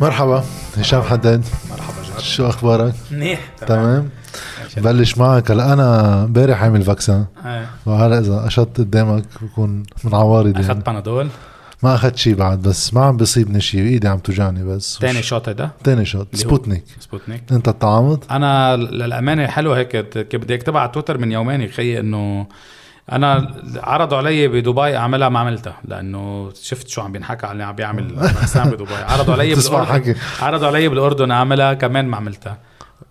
مرحبا هشام حداد. مرحبا جاد. شو أخبارك؟ منيح تمام. بلش معك. هلا أنا امبارح عامل vaccin. إيه وهلا إذا شطت قدامك بكون من عوارض يعني. أخذت بنادول. ما أخذت شيء بعد بس ما عم بيصيبني شيء إيدي عم توجعني بس. ثاني وش- shot هيدا؟ تاني shot سبوتنيك. سبوتنيك. أنت اتطعمت أنا للأمانة حلوة هيك. بدي أكتبها على تويتر من يومين خيي إنه أنا عرضوا علي بدبي أعملها ما عملتها لأنه شفت شو عم بينحكى على اللي عم بيعمل vaccin بدبي. عرضوا علي بالأردن عرضوا علي بالأردن أعملها كمان ما عملتها.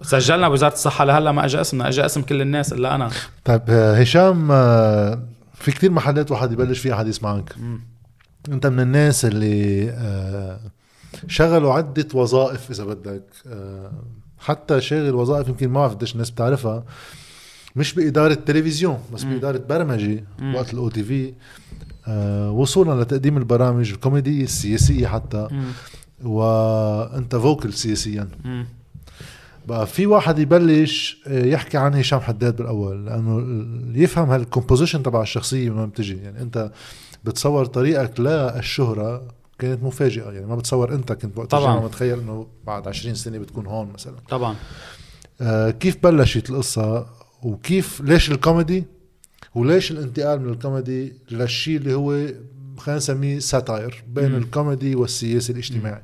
سجلنا بوزارة الصحة لهلا ما اجى اسمنا اجى اسم كل الناس إلا أنا. طيب آه، هشام آه، في كتير محلات واحد يبلش فيها حديث معك. أنت من الناس اللي آه، شغلوا عدة وظائف إذا بدك. حتى شاغل وظائف يمكن ما بعرف قديش الناس بتعرفها. مش بإدارة تلفزيون بس بإدارة برمجة وقت الأو تي في وصولا لتقديم البرامج الكوميدية السياسية حتى. وأنت vocal سياسيا. بقى في واحد يبلش آه، يحكي عن هشام حداد بالأول لأنه يفهم هال composition تبع الشخصية من وين بتجي. يعني أنت بتصور طريقك للشهرة كانت مفاجئة. يعني ما بتصور أنت كنت وقت طبعاً. متخيل إنه بعد 20 سنة بتكون هون مثلا. طبعا. آه كيف بلشت القصة؟ وكيف ليش الكوميدي؟ وليش الانتقال من الكوميدي للشيء اللي هو خلينا نسميه ساتاير بين مم. الكوميدي والسياسي الاجتماعي؟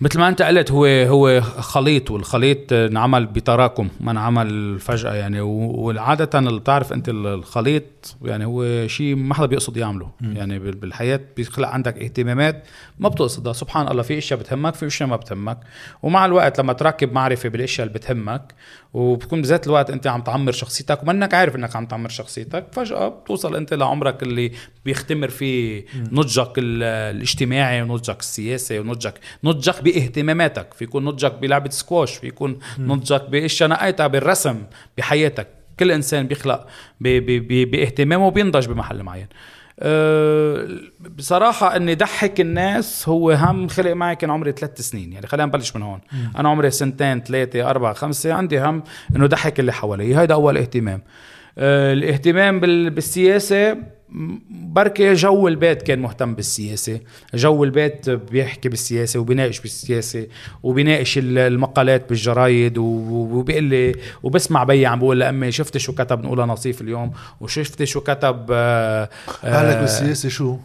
مثل ما انت قلت هو هو خليط والخليط انعمل بتراكم ما انعمل فجأة يعني. و- وعادة اللي بتعرف انت الخليط يعني هو شيء ما حدا بيقصد يعمله. مم. يعني بال- بالحياة بيخلق عندك اهتمامات ما بتقصدها. سبحان الله في أشياء بتهمك في أشياء ما بتهمك. ومع الوقت لما تركب معرفة بالأشياء اللي بتهمك وبتكون بذات الوقت انت عم تعمر شخصيتك ومنك عارف انك عم تعمر شخصيتك فجأة بتوصل انت لعمرك اللي بيختمر فيه نضجك ال- الاجتماعي ونضجك السياسي ونضجك نضجك باهتماماتك في يكون نضجك بلعبة سكواش في يكون نضجك بأشياء نقيتها بالرسم بحياتك. كل إنسان بيخلق بإهتمامه وبينضج بمحل معين. أه بصراحة إني ضحك الناس هو هم خلق معي كان عمري ثلاث سنين. يعني خلينا نبلش من هون. أنا عمري سنتين ثلاثة أربعة خمسة عندي هم إنه ضحك اللي حوالي. هيدا أول اهتمام. أه الاهتمام بال- بالسياسة م- بركي جو البيت كان مهتم بالسياسة جو البيت بيحكي بالسياسة وبيناقش بالسياسة وبيناقش ال- المقالات بالجرايد وبيقول لي وبسمع بي عم بقول لأمي شفت شو كتب نقولها نصيف اليوم وشفت شو كتب آه، آه، بالسياسة شو؟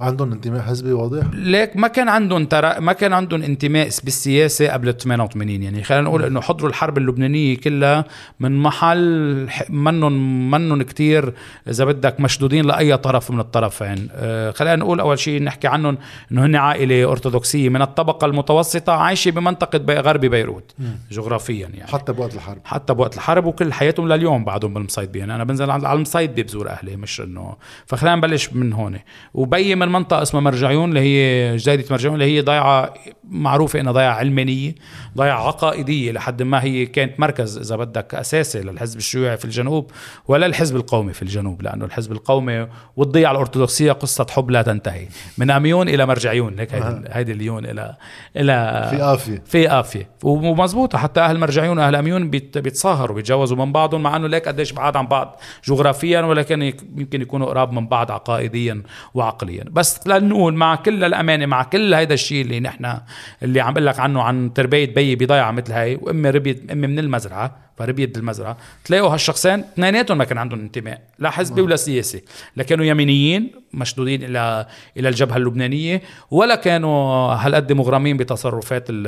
عندهم انتماء حزبي واضح؟ ليك ما كان عندهم ترى ما كان عندهم انتماء بالسياسة قبل ال 88 يعني خلينا نقول إنه حضروا الحرب اللبنانية كلها من محل منن منن كتير إذا بدك مشدودين لأي طرف من الطرفين. آه، خلينا نقول أول شيء نحكي عنهم إنه هن عائلة أرثوذكسية من الطبقة المتوسطة عايشة بمنطقة بي غربي بيروت جغرافيا يعني. حتى بوقت الحرب. حتى بوقت الحرب وكل حياتهم لليوم بعدهم بالمصيدبي يعني أنا بنزل على المصيدبي بزور أهلي مش انه فخلينا نبلش من هون. وبي من منطقة اسمها مرجعيون اللي هي جديدة مرجعيون اللي هي ضيعة معروفة إنها ضيعة علمانية ضيعة عقائدية لحد ما هي كانت مركز إذا بدك أساسي للحزب الشيوعي في الجنوب ولا الحزب القومي في الجنوب لأنه الحزب القومي والضيعة الأرثوذكسية قصة حب لا تنتهي. من اميون إلى مرجعيون هيك هيدي هيدي ال يون إلى إلى في قافيه في قافيه ومزبوطه حتى أهل مرجعيون واهل اميون بيت- بيتصاهروا بيتجوزوا من بعضهم مع إنه ليك قديش بعاد عن بعض جغرافيا ولكن يمكن يكونوا قراب من بعض عقائديا وعقليا. بس لنقول مع كل الأمانة مع كل هيدا الشيء اللي نحن اللي عم بقول لك عنه عن تربية بيي بضيعة مثل هاي وأمي ربيت أمي من المزرعة. فربيت بالمزرعه تلاقوا هالشخصين اثنيناتهم ما كان عندهم انتماء لا حزبي ولا سياسي. لا كانوا يمينيين مشدودين إلى إلى الجبهة اللبنانية ولا كانوا هالقد مغرمين بتصرفات ال-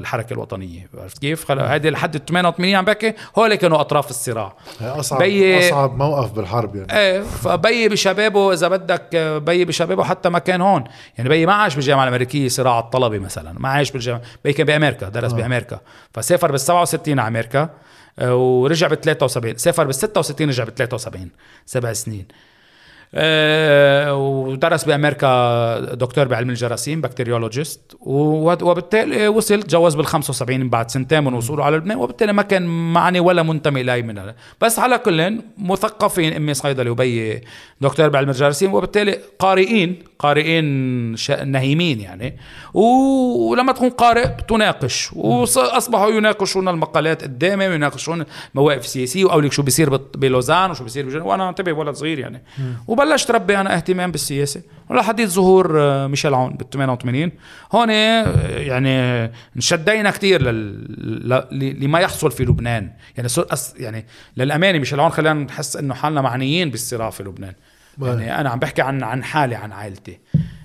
الحركة الوطنية. عرفت كيف؟ خل- هيدي لحد ال 88 عم بحكي هول كانوا أطراف الصراع. اصعب بي- أصعب موقف بالحرب يعني. إيه فبي بشبابه إذا بدك بي بشبابه حتى ما كان هون. يعني بي ما عاش بالجامعة الأمريكية صراع الطلبة مثلا ما عاش بالجامعة بي كان بأمريكا درس آه. بأمريكا. فسافر بال 67 على أمريكا. ورجع بال 73 سافر بال 66 رجع بال 73 سبع سنين. ودرس بأمريكا دكتور بعلم الجراثيم bacteriologist وبالتالي وصل تجوز بال 75 بعد سنتين من وصوله على لبنان وبالتالي ما كان معني ولا منتمي لاي من هذا بس على كل مثقفين إمي صيدلي وبي دكتور بعلم الجراثيم وبالتالي قارئين قارئين نهيمين يعني. ولما تكون قارئ تناقش واصبحوا يناقشون المقالات قدامي ويناقشون مواقف سياسية وأقول لك شو بيصير بلوزان وشو بيصير بجنوب وأنا انتبه ولد صغير يعني. بلشت ربي أنا اهتمام بالسياسة. ولحديت ظهور آه، ميشيل عون بال 88 هون آه، يعني انشدينا كثير لل... لما يحصل في لبنان. يعني أس... يعني للأمانة ميشيل عون خلانا نحس إنه حالنا معنيين بالصراع في لبنان. يعني أنا عم بحكي عن عن حالي عن عائلتي.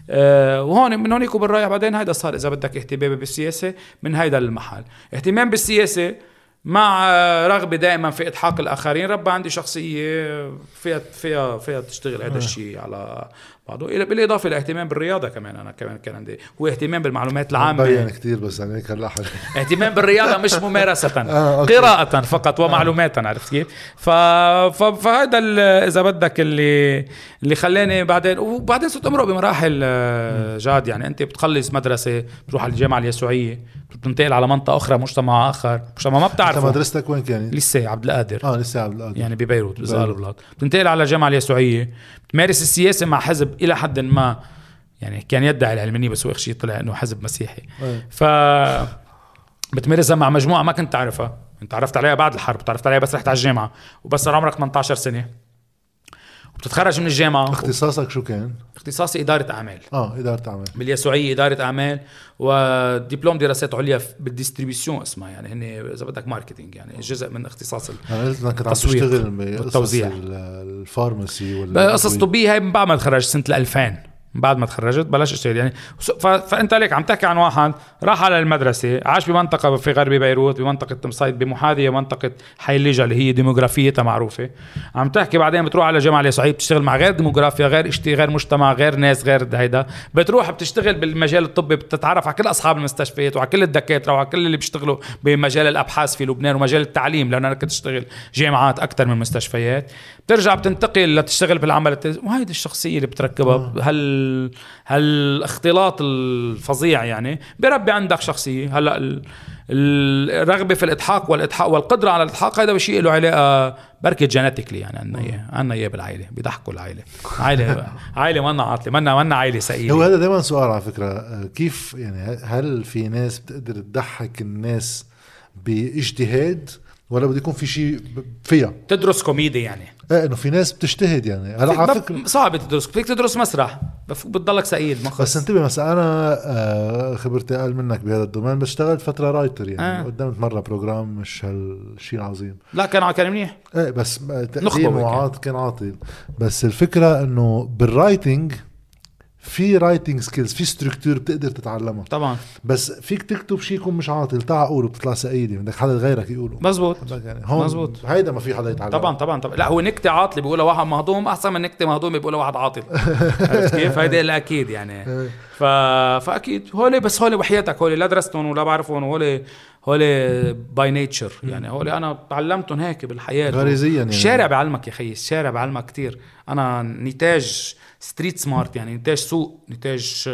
أه وهون من هونيك وبالرايح بعدين هيدا صار إذا بدك اهتمامي بالسياسة من هيدا المحل. اهتمام بالسياسة مع رغبة دائما في اضحاك الآخرين. ربى عندي شخصية فيها فيها فيها تشتغل هذا الشيء على بعضه بالإضافة لاهتمام بالرياضة كمان. أنا كمان كان عندي هو اهتمام بالمعلومات العامة. مبين كثير بس أنا هيك هلا اهتمام بالرياضة مش ممارسة. آه، قراءة فقط ومعلومات عرفت كيف؟ ف... ف... فهذا إذا بدك اللي اللي خلاني بعدين وبعدين صرت أمرق بمراحل آه، جاد. يعني أنت بتخلص مدرسة بتروح على الجامعة اليسوعية بتنتقل على منطقة أخرى مجتمع آخر. مجتمع ما بتعرفه. مدرستك وين كانت؟ لسه عبد القادر. آه لسه عبد القادر. يعني ببيروت بصقر البلاط بتنتقل على الجامعة اليسوعية. بتمارس السياسة مع حزب إلى حد ما يعني كان يدعي العلمانية بس هو شيء طلع إنه حزب مسيحي. أيه. ف بتمارسها مع مجموعة ما كنت تعرفها أنت عرفت عليها بعد الحرب تعرفت عليها بس رحت على الجامعة. وبس صار عمرك 18 سنة. وبتتخرج من الجامعة. اختصاصك شو كان؟ اختصاصي إدارة أعمال. آه إدارة أعمال. باليسوعيه إدارة أعمال ودبلوم دراسات عليا بال distribution اسمها يعني هن إذا بدك marketing يعني جزء من اختصاص تشتغل بالتوزيع ال pharmacie ولا قصص طبية هاي من بعد ما تخرجت سنة 2000 بعد ما تخرجت بلش أشتغل. يعني فأنت ليك عم تحكي عن واحد راح على المدرسة عاش بمنطقة في غرب بيروت بمنطقة المصيطبة بمحاذاة منطقة حي اللجا اللي هي ديموغرافيتها معروفة. عم تحكي بعدين بتروح على الجامعة اليسوعيه بتشتغل مع غير ديموغرافيا غير اشتي غير مجتمع غير ناس غير هيدا. بتروح بتشتغل بالمجال الطبي بتتعرف على كل أصحاب المستشفيات وعلى كل الدكاترة وعلى كل اللي بيشتغلوا بمجال الأبحاث في لبنان ومجال التعليم لأنه أنا كنت أشتغل جامعات أكثر من مستشفيات. بترجع بتنتقل لتشتغل بالعمل وهيدي الشخصية اللي بتركبها آه. هل هالاختلاط الفظيع يعني. بربي عندك شخصية. هلأ الرغبة في الاضحاك والاضحاك والقدرة على الاضحاك هذا شيء له علاقة بركي جينيتيكلي يعني. عندنا اياه عندنا اياه بالعائله بيضحكوا العائله عائله عائله منا عاطلة منا منا عائله سئيلة. هو هذا دائما سؤال على فكرة. كيف يعني هل في ناس بتقدر تضحك الناس بإجتهاد؟ ولا بده يكون في شيء فيها. تدرس كوميدي يعني. إيه إنه في ناس بتجتهد يعني. هلا على فكره صعب تدرس فيك تدرس مسرح بتضلك سعيد ما خص. بس انتبه مثلا أنا آه، خبرتي أقل منك بهذا ال domaine بس اشتغلت فترة writer يعني آه. قدمت مرة program مش هالشيء العظيم. لا كان كان منيح إيه بس تقديمه عاط كان عاطل. بس الفكرة إنه بال writing في writing skills في structure بتقدر تتعلمها. طبعا. بس فيك تكتب شيء يكون مش عاطل تعا قوله بتطلع ثقيله بدك حدا غيرك يقوله. مزبوط. يعني؟ هون مزبوط. هيدا ما في حدا يتعلم طبعا طبعا طبعا. لا هو نكتة عاطلة بيقولها واحد مهضوم أحسن من نكتة مهضومة بيقولها واحد عاطل. عرفت كيف؟ هيدا الاكيد يعني. إيه. ف... فأكيد هول بس هول وحياتك هول لا درستهم ولا بعرفهم هول هول by nature يعني هول أنا تعلمتهم هيك بالحياة. غريزيا يعني. الشارع بيعلمك يا خيي الشارع بيعلمك كثير أنا نتاج street smart يعني نتاج سوق نتاج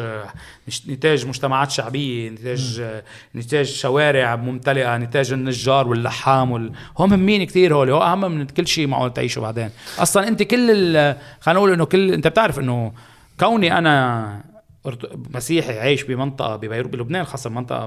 نتاج مجتمعات شعبية نتاج نتاج شوارع ممتلئة نتاج النجار واللحام وال... هم مهمين كثير هول هو أهم من كل شيء معقول تعيشه بعدين. أصلا أنت كل خلينا نقول إنه كل أنت بتعرف إنه كوني أنا مسيحي عايش بمنطقة ببيروت بلبنان خاصة منطقة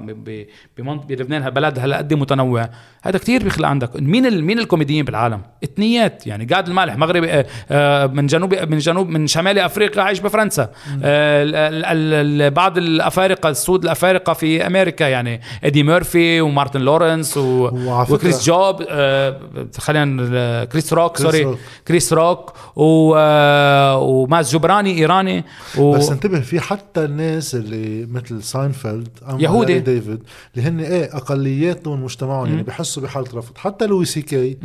بمنطقه بلبنان هالبلد هالقد متنوع. هذا كتير بيخلق عندك. مين ال... مين الكوميديين بالعالم؟ اثنيات يعني قاعد المالح مغربي آه، آه، من جنوب من جنوب من شمال أفريقيا عايش بفرنسا. آه، بعض الأفارقة السود الأفارقة في أمريكا يعني ايدي ميرفي ومارتن لورنس و... وكريس جوب خلينا كريس روك sorry. كريس روك و... وماز جبراني إيراني و... بس انتبه في حتى حتى الناس اللي مثل ساينفيلد يهودي. ديفيد اللي هن إيه اقليات من مجتمعهم يعني بحسوا بحاله رفض حتى لوي سي كي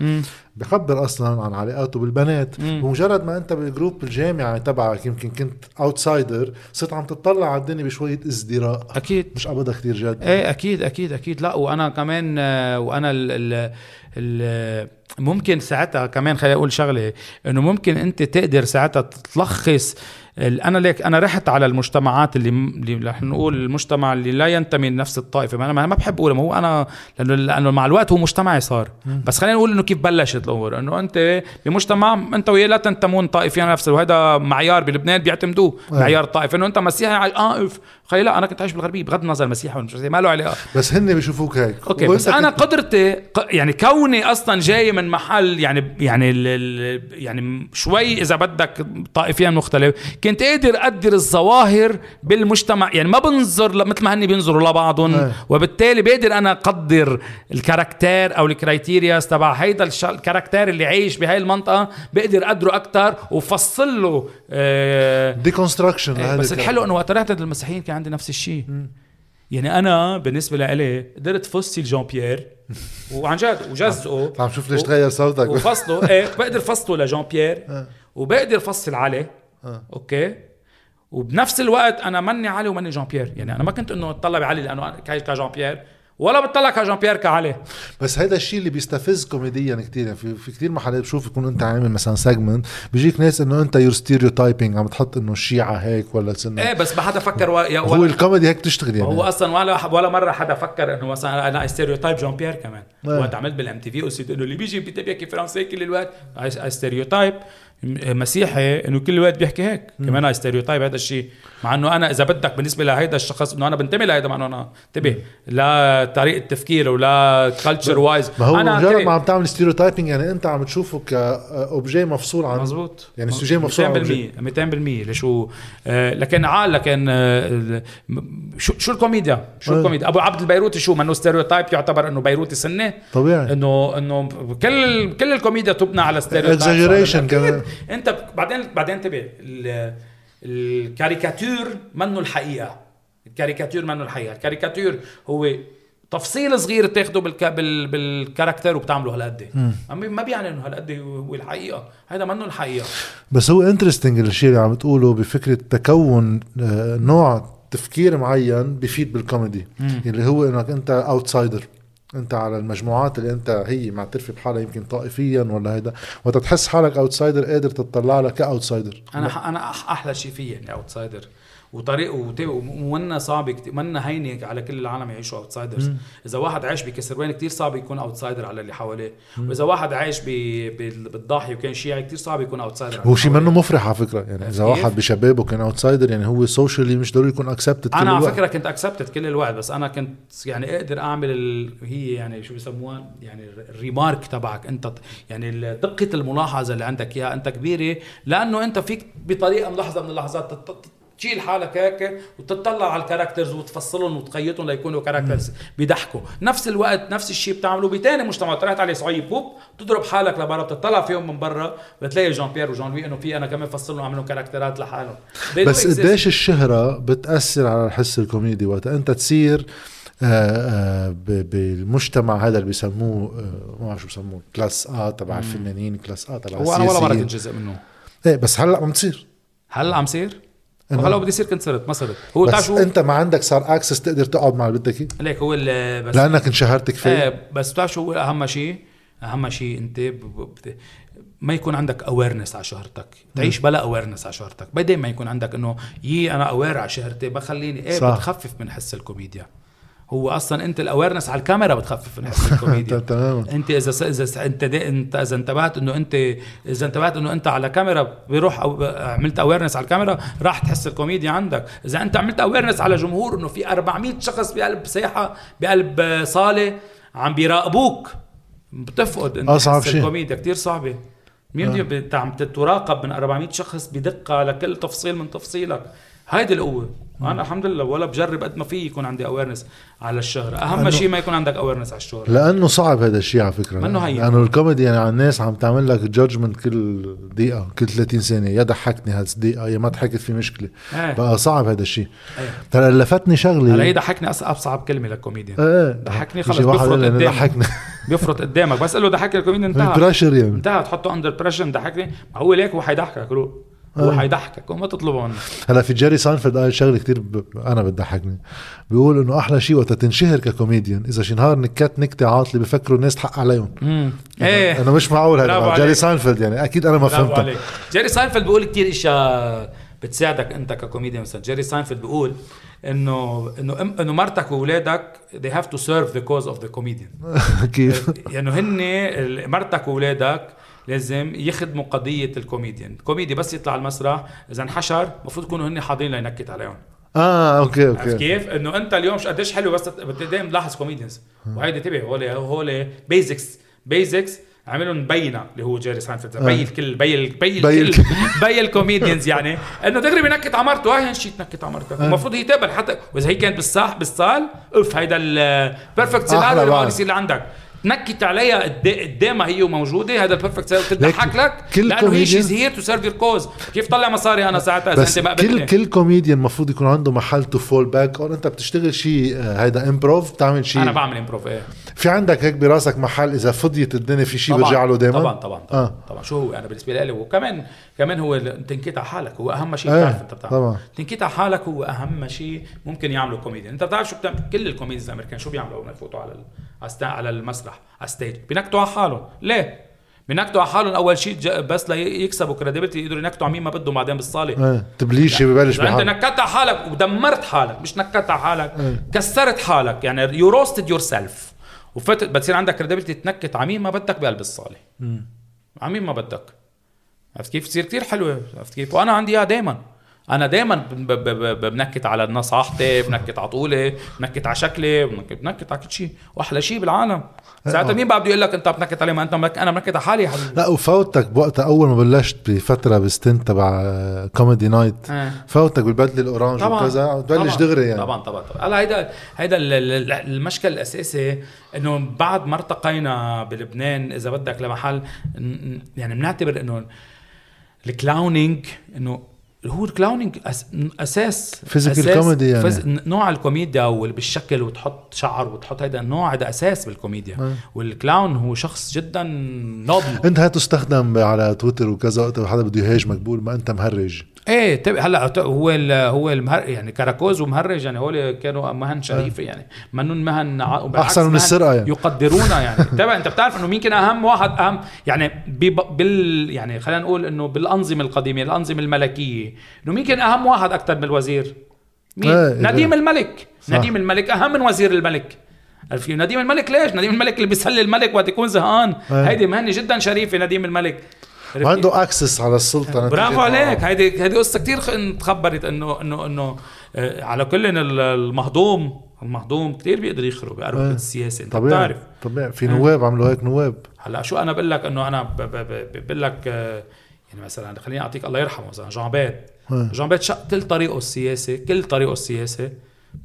بخبر أصلا عن علاقاته بالبنات. مم. بمجرد ما أنت بال group الجامعي تبعك يمكن كنت outsider صرت عم تطلع على الدنيا بشوية ازدراء. أكيد. مش ابدا كثير جد. إيه أكيد أكيد أكيد. لا وأنا كمان آه، وأنا ال ال ال ممكن ساعتها كمان خليني أقول شغلة إنه ممكن أنت تقدر ساعتها تلخص أنا ليك أنا رحت على المجتمعات اللي اللي رح نقول المجتمع اللي لا ينتمي لنفس الطائفة. أنا ما بحب أقول ما هو أنا لأنه لأنه مع الوقت هو مجتمعي صار. بس خلينا نقول إنه كيف بلشت الأمور. إنه أنت بمجتمع أنت وياه لا تنتمون طائفيا نفس وهذا معيار بلبنان بيعتمدوه. معيار الطائفه إنه أنت مسيحي آه خلي لا أنا كنت عايش بالغربية بغض النظر مسيحي ولا مش ما له علاقة. بس هن بيشوفوك هيك. okay بس أنا قدرتي يعني كوني أصلا جاي من محل يعني يعني ال ال يعني شوي إذا بدك طائفيا مختلف. كنت قادر أقدر الظواهر بالمجتمع يعني ما بنظر مثل ما هني بينظروا لبعضهم أيه. وبالتالي بقدر أنا أقدر ال caractère أو ال criterias تبع هيدا ال caractère اللي عايش بهاي المنطقة بقدر أقدره أكثر وفصل له آه deconstruction إيه بس الحلو إنه وقت رحت المسيحيين كان عندي نفس الشيء يعني أنا بالنسبة لإلي قدرت فصل جون بيير وعن جد وجزئه عم شوف ليش تغير صوتك وفصله إيه بقدر فصله لجون بيير آه. وبقدر فصل علي آه. okay؟ وبنفس الوقت أنا ماني علي وماني جون بيير يعني أنا ما كنت إنه اطلع بعلي لأنه كجون بيير ولا بتطلع كجان بيير كعلي. بس هيدا الشيء اللي بيستفز كوميديا كثير يعني في, في كثير محلات بشوف يكون أنت عامل مثلا segment بيجيك ناس إنه أنت you're stereotyping عم تحط إنه الشيعه هيك ولا سنه إيه بس ما حدا فكر و... يا هو الكوميدي هيك بتشتغل يعني. هو أصلا ولا ولا مرة حدا فكر إنه مثلا أنا stereotype جون بيير كمان. إيه. وقت عملت بال MTV قلت إنه اللي بيجي بيحكي فرنسي كل الوقت stereotype مسيحي إنه كل الوقت بيحكي هيك. كمان هاي stereotype هذا الشيء مع إنه أنا إذا بدك بالنسبة لهيدا الشخص إنه أنا بنتمي لهيدا مع إنه أنا انتبه. لا طريقة تفكير ولا culture wise ما هو مجرد. ما عم تعمل stereotyping يعني أنت عم تشوفه ك objet مفصول عن مزبوط يعني ال sujet مفصول عن 200% 200% ليش هو؟ آه لكن عال لكن آه شو شو الكوميديا؟ شو آه. الكوميديا؟ أبو عبد البيروتي شو؟ منه stereotype يعتبر إنه بيروتي سنة. طبيعي. إنه إنه كل كل الكوميديا تبنى على stereotype exaggeration كمان. انت بعدين بعدين انتبه ال- الكاريكاتير منه الحقيقة. الكاريكاتير منه الحقيقة. الكاريكاتير هو تفصيل صغير تاخده بالك... بال... بال character وبتعمله هالقد. ما بيعني إنه هالقد هو الحقيقة. هذا منه الحقيقة. بس هو interesting الشيء اللي عم تقوله بفكرة تكون آه، نوع تفكير معين بفيد بالكوميدي. اللي هو إنك أنت outsider انت على المجموعات اللي انت هي معترفه بحالها يمكن طائفيا ولا هيدا. وقت تحس حالك outsider قادر تطلع لها ك outsider أنا أنا أحلى شيء فيي يعني outsider وطريقه وت- ومنا صعب كتير منا هينة على كل العالم يعيشوا outsiders إذا واحد عايش بكسروان كتير صعب يكون outsider على اللي حواليه. وإذا واحد عايش بالضاحيه وكان شيعي كتير صعب يكون outsider هو شيء منه مفرح على فكرة. يعني إذا؟ واحد بشبابه كان outsider يعني هو socially مش ضروري يكون accepted أنا على. فكرة كنت accepted كل الوقت بس أنا كنت يعني أقدر أعمل ال... هي يعني شو بيسموها يعني ال remark تبعك. أنت يعني دقة الملاحظة اللي عندك إياها أنت كبيرة لأنه أنت فيك بطريقة من لحظه من اللحظات تشيل حالك هيك وتطلع على ال characters وتفصلهم وتقيتهم ليكونوا characters بيضحكوا. نفس الوقت نفس الشيء بتعمله بتاني مجتمع. طلعت عليه صعيب. بوب تضرب حالك لبرا بتطلع فيهم من برا بتلاقي جان بيير وجان لوي إنه في أنا كمان فصلهم وعملوا كاركترات لحالهم. بس. قديش الشهرة بتأثر على الحس الكوميدي وقت أنت تصير آه، آه، بالمجتمع هذا اللي بيسموه آه، ما بعرف شو بسموه class A تبع الفنانين class A تبع هو أنا ولا مره كنت جزء منه. إيه بس هلأ عم تصير. هلأ عم صير هلا بدي يصير كنت صرت ما صرت هو بس شو؟ أنت ما عندك صار access تقدر تقعد مع اللي بدك إياه. ليك هو بس لأنك انشهرت كفاية. إيه بس بتعرف شو هو أهم شيء؟ أهم شيء أنت بت- ما يكون عندك awareness على شهرتك. تعيش بلا awareness على شهرتك. بعدين ما يكون عندك إنه يي أنا aware على شهرتي بخليني إيه صح. بتخفف من حس الكوميديا. هو أصلا أنت ال awareness على الكاميرا بتخفف من حس الكوميديا. تماما. أنت إذا إذا أنت أنت إذا انتبهت إنه أنت إذا انتبهت إنه أنت على كاميرا بيروح أو عملت awareness على الكاميرا راح تحس الكوميديا عندك. إذا أنت عملت awareness على جمهور إنه في 400 شخص بقلب ساحه بقلب صاله عم بيراقبوك بتفقد انت تحس شيء. الكوميديا كتير صعبة. مين آه. انت عم تتراقب من 400 شخص بدقة على كل تفصيل من تفصيلك. هيدي القوة. أنا الحمد لله ولا بجرب قد ما في يكون عندي awareness على الشهره أهم شيء ما يكون عندك awareness على الشهره لأنه صعب هذا الشيء على فكرة. منه هين. لأنه الكوميدي يعني على الناس عم تعمل لك judgment كل دقيقة كل 30 ثانية. يا ضحكني هالدقيقه يا ما ضحكت في مشكلة. إيه. بقى صعب هذا الشيء. إيه. ترى لفتني شغلة. هلا هي ضحكني أصعب كلمة للكوميديان. إيه. ضحكني خلص بيفرط قدامك. ضحكني. بيفرط قدامك. بس قال له ضحكني الكوميديان انتهى. pressure يعني. انتهى. تحطه under pressure ضحكني. هو ليك هو حيضحكك. هو آه. حيضحكك وما تطلبه منه هلا في جيري ساينفيلد قال شغلة كتير ب... أنا بتضحكني. بيقول إنه أحلى شيء وقت تنشهر ككوميديان إذا شي نهار نكت نكتة عاطلة بفكروا الناس تحق عليهم. امم إيه. أنا مش معقول هذا جيري. ساينفيلد يعني أكيد أنا ما فهمتها. جيري ساينفيلد بيقول كتير إشياء بتساعدك أنت ككوميديان. مثلا جيري ساينفيلد بيقول انه إنه إنه مرتك وأولادك they have to serve the cause of the comedian. كيف يعني هن مرتك وأولادك لازم يخدموا قضية الكوميديان. الكوميدي بس يطلع على المسرح إذا انحشر المفروض يكونوا هن حاضرين لينكت عليهم. آه okay عرفت okay. كيف؟ إنه أنت اليوم ش- قديش حلو بس دايما تلاحظ comedians وهيدي انتبه هول هول basics basics عملهم مبينه اللي هو جيري ساينفيلد آه. بي الكل بي ال- بي الكل الكل. بي ال comedians يعني. إنه دغري بنكت على مرته. هاي شيء تنكت على مرتك آه. المفروض هي تقبل حتى وإذا هي كانت بالصح بالصال أوف هيدا ال perfect scenario اللي عندك تنكت عليها قد- قدامها هي وموجوده هذا ال perfect scenario تضحك لك كل لأنه هي she's here to serve your cause كيف طلع مصاري أنا ساعتها؟ اذا بس أنت ما كل كل كوميديان المفروض يكون عنده محل to fall back أو أنت بتشتغل شيء آه، هيدا improv بتعمل شيء. أنا بعمل improv إيه. في عندك هيك براسك محل إذا فضيت الدنيا في شيء برجع له دائما طبعا طبعا طبعا, آه. طبعا. شو هو أنا بالنسبة لي؟ وكمان كمان هو تنكيت على حالك هو أهم شيء إيه، بتعرف أنت بتعمل طبعاً. تنكيت على حالك هو أهم شيء ممكن يعمله كوميديان أنت بتعرف شو بتعمل؟ كل ال comedians الأمريكان شو بيعملوا اول ما يفوتوا على على المسرح على ال stage. بينكتوا على حالهم. ليه؟ بينكتوا على حالهم. أول شيء بس ليكسبوا credibility يقدروا ينكتوا على مين ما بدهم بعدين بالصالة. إيه تبليش ببلش إذا أنت نكدت على حالك ودمرت حالك مش نكدت على حالك إيه. كسرت حالك. يعني you roasted yourself وفت بتصير عندك credibility تنكت على مين ما بدك بقلب الصالة. على مين ما بدك. عرفت كيف؟ تصير كثير حلوة عرفت كيف؟ وأنا عندي إياها دائما أنا دائما بنكت على نصاحتي بنكت على طولي بنكت على شكلي بنكت, على كل شيء. وأحلى شيء بالعالم. ساعتها مين بقى بده يقول لك أنت بنكت عليه؟ ما أنت منك... أنا بنكت على حالي يا حبيبي. لا وفوتك بوقتها أول ما بلشت بفترة ب stint تبع Comedy Night آه. فوتك بالبدلة ال orange وكذا تبلش طبعاً. دغري يعني. طبعا طبعا طبعا. هلا هيدا هيدا ال- ال- المشكل الاساسي إنه بعد ما ارتقينا بلبنان إذا بدك لمحل يعني بنعتبر إنه ال clowning إنه هو ال clowning أس... أساس أساس- comedy يعني. فز... نوع الكوميديا والبالشكل وتحط شعر وتحط هيدا النوع هذا أساس بالكوميديا آه. وال clown هو شخص جدا noble أنت هات تستخدم على تويتر وكذا وقت حدا بده يهاجمك بقول ما أنت مهرج إيه تب... هلأ هو ال... هو المهر... يعني كراكوز ومهرج يعني هول كانوا مهن شريفة يعني منهم مهن أحسن من مهن السرقة يعني. يقدرونا يعني تبع أنت بتعرف إنه مين كان أهم واحد اهم يعني. بال يعني خلينا نقول إنه بالأنظمة القديمة الأنظمة الملكية إنه مين كان أهم واحد أكثر من الوزير مين إيه، إيه. نديم الملك صح. نديم الملك أهم من وزير الملك عرفت؟ نديم الملك ليش؟ نديم الملك اللي بيسلي الملك وقت يكون زهقان إيه. هيدي مهنة جدا شريفة نديم الملك؟ وعنده access على السلطة. برافو عليك. هيدي هيدي قصة كثير تخبرت انه انه إنه آه، على كل المهضوم المهضوم كثير بيقدر يخرب بأربعة إيه. السياسة أنت طبيعي بتعرف. طبيعي. في نواب عملوا هيك نواب. هلأ شو أنا بقول لك إنه أنا بقول لك آه، يعني مثلا خليني أعطيك الله يرحمه مثلا جان عبيد. إيه. جان عبيد شق كل طريقه السياسي كل طريقه السياسي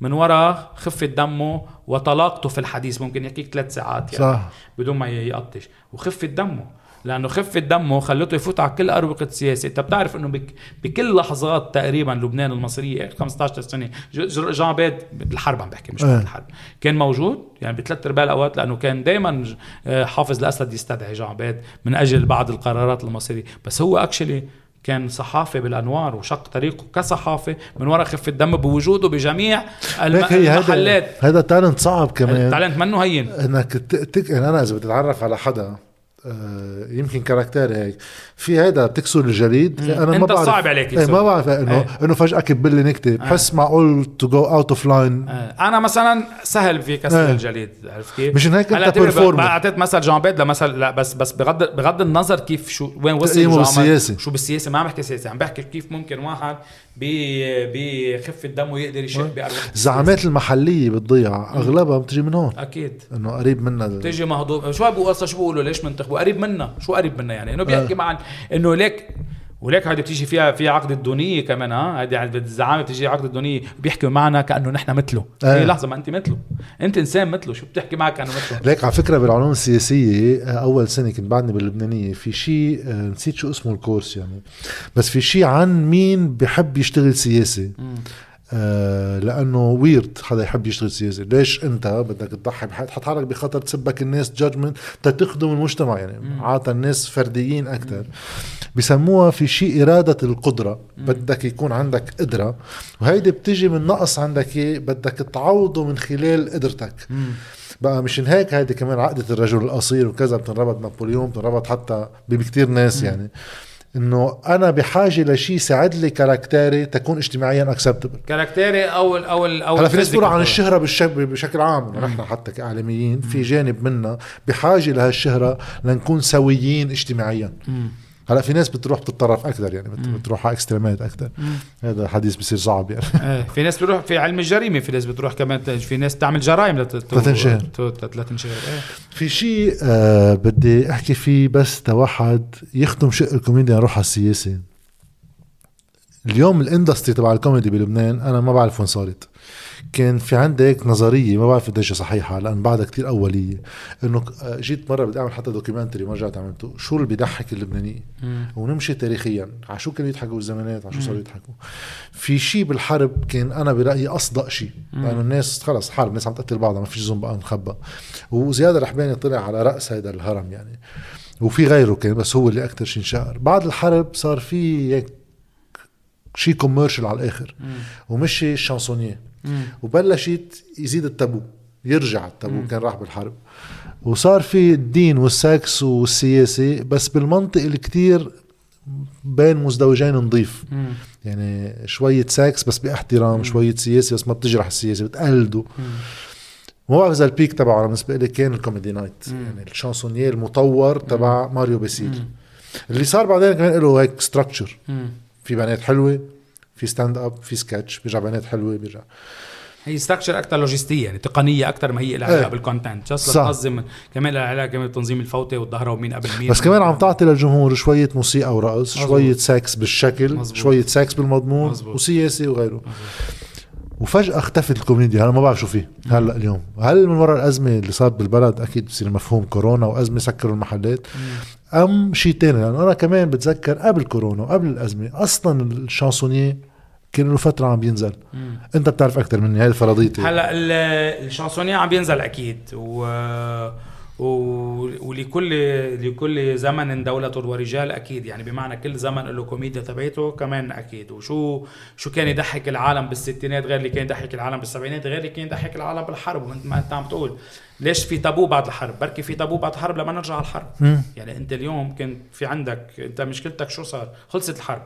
من وراء خفة دمه وطلاقته في الحديث. ممكن يحكيك ثلاث ساعات يعني صح. بدون ما يقطش. وخفة دمه. لأنه خفة دمه خلته يفوت على كل أروقة السياسة أنت بتعرف إنه بك بكل لحظات تقريبا لبنان المصرية 15 سنة جان بيد بالحرب عم بحكي مش. بعد الحرب. كان موجود يعني بثلاث ارباع الأوقات لأنه كان دائما حافظ الأسد يستدعي جان بيد من أجل بعض القرارات المصيريه بس هو اكشلي كان صحافي بالأنوار وشق طريقه كصحافي من وراء خفه دم بوجوده بجميع الم... هي المحلات. هيدا talent صعب كمان. ال talent منه هين. إنك تك... يعني أنا إذا بتتعرف على حدا آه، يمكن caractère هيك في هيدا بتكسر الجليد أنا ما بعرف صعب عليك إيه. ما بعرف انه إيه. إنه فجأة كب لي نكتة بحس معقول to go out of line آه، أنا مثلا سهل في كسر إيه. الجليد عرفت كيف؟ مشان هيك performer. بقى أعطيت مثل جان عبيد لمثل لا بس بس بغض بغض النظر كيف شو وين وصل تقييمه جان بالسياسة. شو بالسياسة ما عم بحكي سياسة عم بحكي كيف ممكن واحد ب- بخفه دمه يقدر يشق بأروقة الزعامات المحلية بتضيع أغلبها بتجي من هون. أكيد. إنه قريب منا بتيجي مهضوم. شو بقول؟ شو بيقولوا ليش منتخبوا؟ قريب منا شو قريب منا يعني؟ إنه بيحكي مع إنه ليك وليك هيدي بتيجي فيها في عقد الدونية كمان ها؟ هيدي الزعامة بتيجي عقد الدونية بيحكوا معنا كأنه نحن مثله. آه. هي لحظة ما أنت مثله. أنت إنسان مثله. شو بتحكي معك كأنه مثله؟ ليك على فكرة بالعلوم السياسية أول سنة كنت بعدني باللبنانية في شيء آه، نسيت شو اسمه الكورس يعني. بس في شيء عن مين بحب يشتغل سياسي آه لأنه ويرد حدا يحب يشتغل سياسي. ليش أنت بدك تضحي بحياتك تحط حالك بخطر تسبك الناس جادجمنت تخدم المجتمع يعني. عادة الناس فرديين أكثر بسموها في شيء إرادة القدرة. بدك يكون عندك قدرة. وهيدي بتجي من نقص عندك إياه بدك تعوضه من خلال قدرتك. بقى مشان هيك هيدي كمان عقدة الرجل القصير وكذا بتنربط بنابليون بتنربط حتى بكتير ناس يعني. إنه أنا بحاجة لشيء يساعد لي caractère ي تكون اجتماعيا acceptable caractère ي أو ال أو ال أو هلا في ناس عن الشهرة بشكل عام نحن حتى كاعلاميين في جانب منا بحاجة لهالشهرة لنكون سويين اجتماعيا. هلا في ناس بتروح بتتطرف أكثر يعني بت- بتروح على extreme ات أكثر هذا حديث بصير صعب يعني. إيه في ناس بتروح في علم الجريمة في ناس بتروح كمان في ناس تعمل جرائم لتنشهر. لتنشهر إيه. في شيء آه بدي أحكي فيه بس تا واحد يختم شق الكوميديا نروح على السياسة. اليوم ال industry تبع الكوميدي بلبنان أنا ما بعرف وين صارت. كان في عندك نظرية ما بعرف قديش صحيحة لأن بعدها كتير أولية. إنه آه، جيت مرة بدي أعمل حتى documentary ما رجعت عملته. شو اللي بيضحك اللبنانيين؟ ونمشي تاريخيا. على شو كانوا يضحكوا بالزمانات؟ على شو صاروا يضحكوا؟ في شيء بالحرب كان أنا برأيي أصدق شيء. لأنه الناس خلص حرب الناس عم تقتل بعضها ما فيش بقى نخبى وزياد الرحباني طلع على رأس هذا الهرم يعني. وفي غيره كان بس هو اللي أكثر شيء انشهر. بعد الحرب صار في هيك شيء commercial على الآخر. ومشي ال chansonnier. وبلشت يزيد التابو يرجع التابو كان راح بالحرب. وصار في الدين والسكس والسياسة بس بالمنطق اللي كتير بين مزدوجين نظيف يعني شوية سكس بس بإحترام شوية سياسة بس ما بتجرح السياسة بتقلده ما بعرف اذا ال peak تبعه أنا بالنسبة لي كان ال Comedy Night. يعني ال chansonnier المطور تبع ماريو باسيل اللي صار بعدين كمان له هيك structure في بنات حلوة في stand-up في سكتش بيرجع بنات حلوة بيرجع هي structure أكثر لوجستيه يعني تقنية أكثر ما هي لها علاقة إيه. بال content صح. لتنظم كمان لها علاقة كمان بتنظيم الفوتة والظهرة ومين قبل مين بس كمان عم تعطي للجمهور شوية موسيقى ورقص مزبوط. شوية سكس بالشكل مزبوط. شوية سكس بالمضمون مزبوط. وسياسي وغيره وفجأة اختفت الكوميديا أنا ما بعرف شو فيه هلا اليوم هل من وراء الأزمة اللي صارت بالبلد أكيد بصير مفهوم كورونا وأزمة سكروا المحلات أم شيء تاني لأنه أنا كمان بتذكر قبل كورونا وقبل الأزمة أصلا الشانسونية كان له فترة عم بينزل. انت بتعرف أكثر مني هاي فرضيتي هلأ ال- الشانسونية عم بينزل أكيد. و... و... ولكل لكل زمن دولة ورجال أكيد. يعني بمعنى كل زمن له كوميديا تبعته كمان أكيد. وشو شو كان يضحك العالم بالستينات غير اللي كان يضحك العالم بالسبعينات غير اللي كان يضحك العالم بالحرب. وانت ما انت عم تقول ليش في تابو بعد الحرب؟ بركي في تابو بعد الحرب لما نرجع على الحرب. مم. يعني انت اليوم كنت في عندك انت مشكلتك شو صار؟ خلصت الحرب.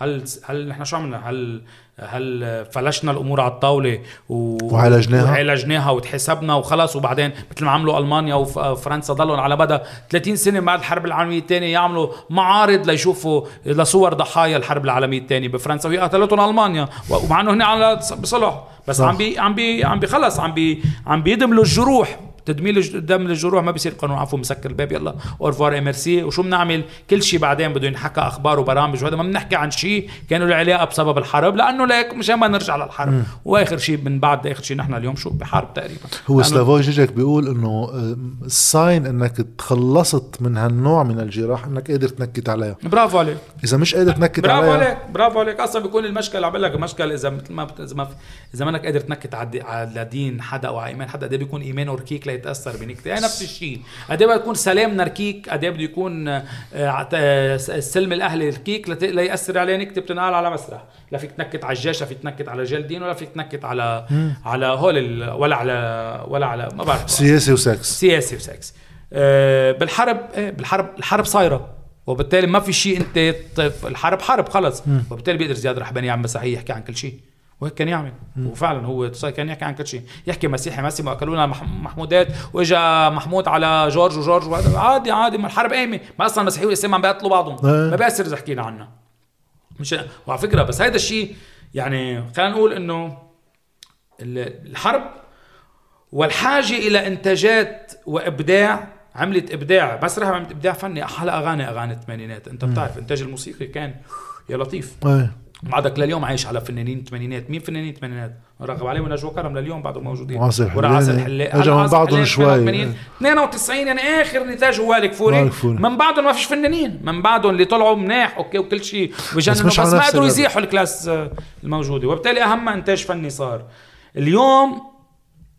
هل هل نحن شو عملنا؟ هل هل فلشنا الأمور على الطاولة و... وعالجناها؟ وعالجناها وتحسبنا وخلص. وبعدين مثل ما عملوا ألمانيا وفرنسا ضلوا على مدى 30 سنة بعد الحرب العالمية الثانية يعملوا معارض ليشوفوا لصور ضحايا الحرب العالمية الثانية بفرنسا. وهي قتلتهم ألمانيا. ومع إنه هن على بصلح. بس صح. عم بي عم بي عم بخلص عم بي عم بيدملوا الجروح. تدميل الج- دم للجروح ما بيصير قانون. عفو مسكر الباب. يلا au revoir et merci وشو بنعمل؟ كل شيء بعدين بده ينحكى أخبار وبرامج. وهذا ما بنحكي عن شيء كانوا له علاقه بسبب الحرب. لأنه ليك مشان ما نرجع للحرب. وآخر شيء من بعد آخر شيء نحن اليوم شو؟ بحرب تقريبا. هو سلافوي جيجك بيقول إنه ال sign إنك تخلصت من هالنوع من الجراح إنك قادر تنكت عليها. برافو عليك. إذا مش قادر تنكت برافو عليها. عليك برافو عليك. أصلا بيكون المشكل عم لك المشكل إذا مثل ما إذا ما إذا منك قادر تنكت على دين حدا أو على ايمان حدا إيه بيكون ايمانه ركيك. ليتاثر بنكتة. هي نفس الشيء. قد إيه بيكون سلامنا ركيك قد إيه بده يكون آه، عت- آه، السلم الاهلي ركيك ليأثر عليه نكتة بتنقال على مسرح. لا فيك تنكت على الجيش لا فيك تنكت على رجال دين ولا فيك تنكت على على هول ال- ولا على ولا على ما بعرف. سياسي وسكس. سياسي وسكس. آه، بالحرب بالحرب الحرب صايرة. وبالتالي ما في شيء إنت الحرب حرب خلص. وبالتالي بيقدر زياد رحباني يعمل مسيحي يحكي عن كل شيء. وهيك كان يعمل. وفعلا هو كان يحكي عن كل شيء. يحكي مسيحي مسيحي مح- محمودات وإجا محمود على جورج وجورج وهذا عادي عادي ما الحرب قايمه ما أصلا المسيحيه والاسلام عم بيقتلوا بعضهم. إيه. ما بيأثر إذا حكينا عنها مش وعلى فكرة بس هذا الشيء يعني خلينا نقول إنه ال- الحرب والحاجة إلى إنتاجات وإبداع عملت إبداع بس رح عملت إبداع فني أحلى أغاني أغاني الثمانينات. أنت بتعرف إنتاج الموسيقي كان يا لطيف. إيه. بعدك لليوم عايش على فنانين الثمانينات مين فنانين الثمانينات راغب علامة ونجوى كرم لليوم بعدهم موجودين. وعاصي. وعاصي الحلاني رجعوا من عاصي بعضهم شوي. 88 92 يعني آخر نتاج هو وائل كفوري. من بعدهم ما فيش فنانين. من بعدهم اللي طلعوا مناح okay وكل شيء. بجننوا بس, على ما قدروا. يزيحوا ال class آه، الموجودة. وبالتالي أهم إنتاج فني صار. اليوم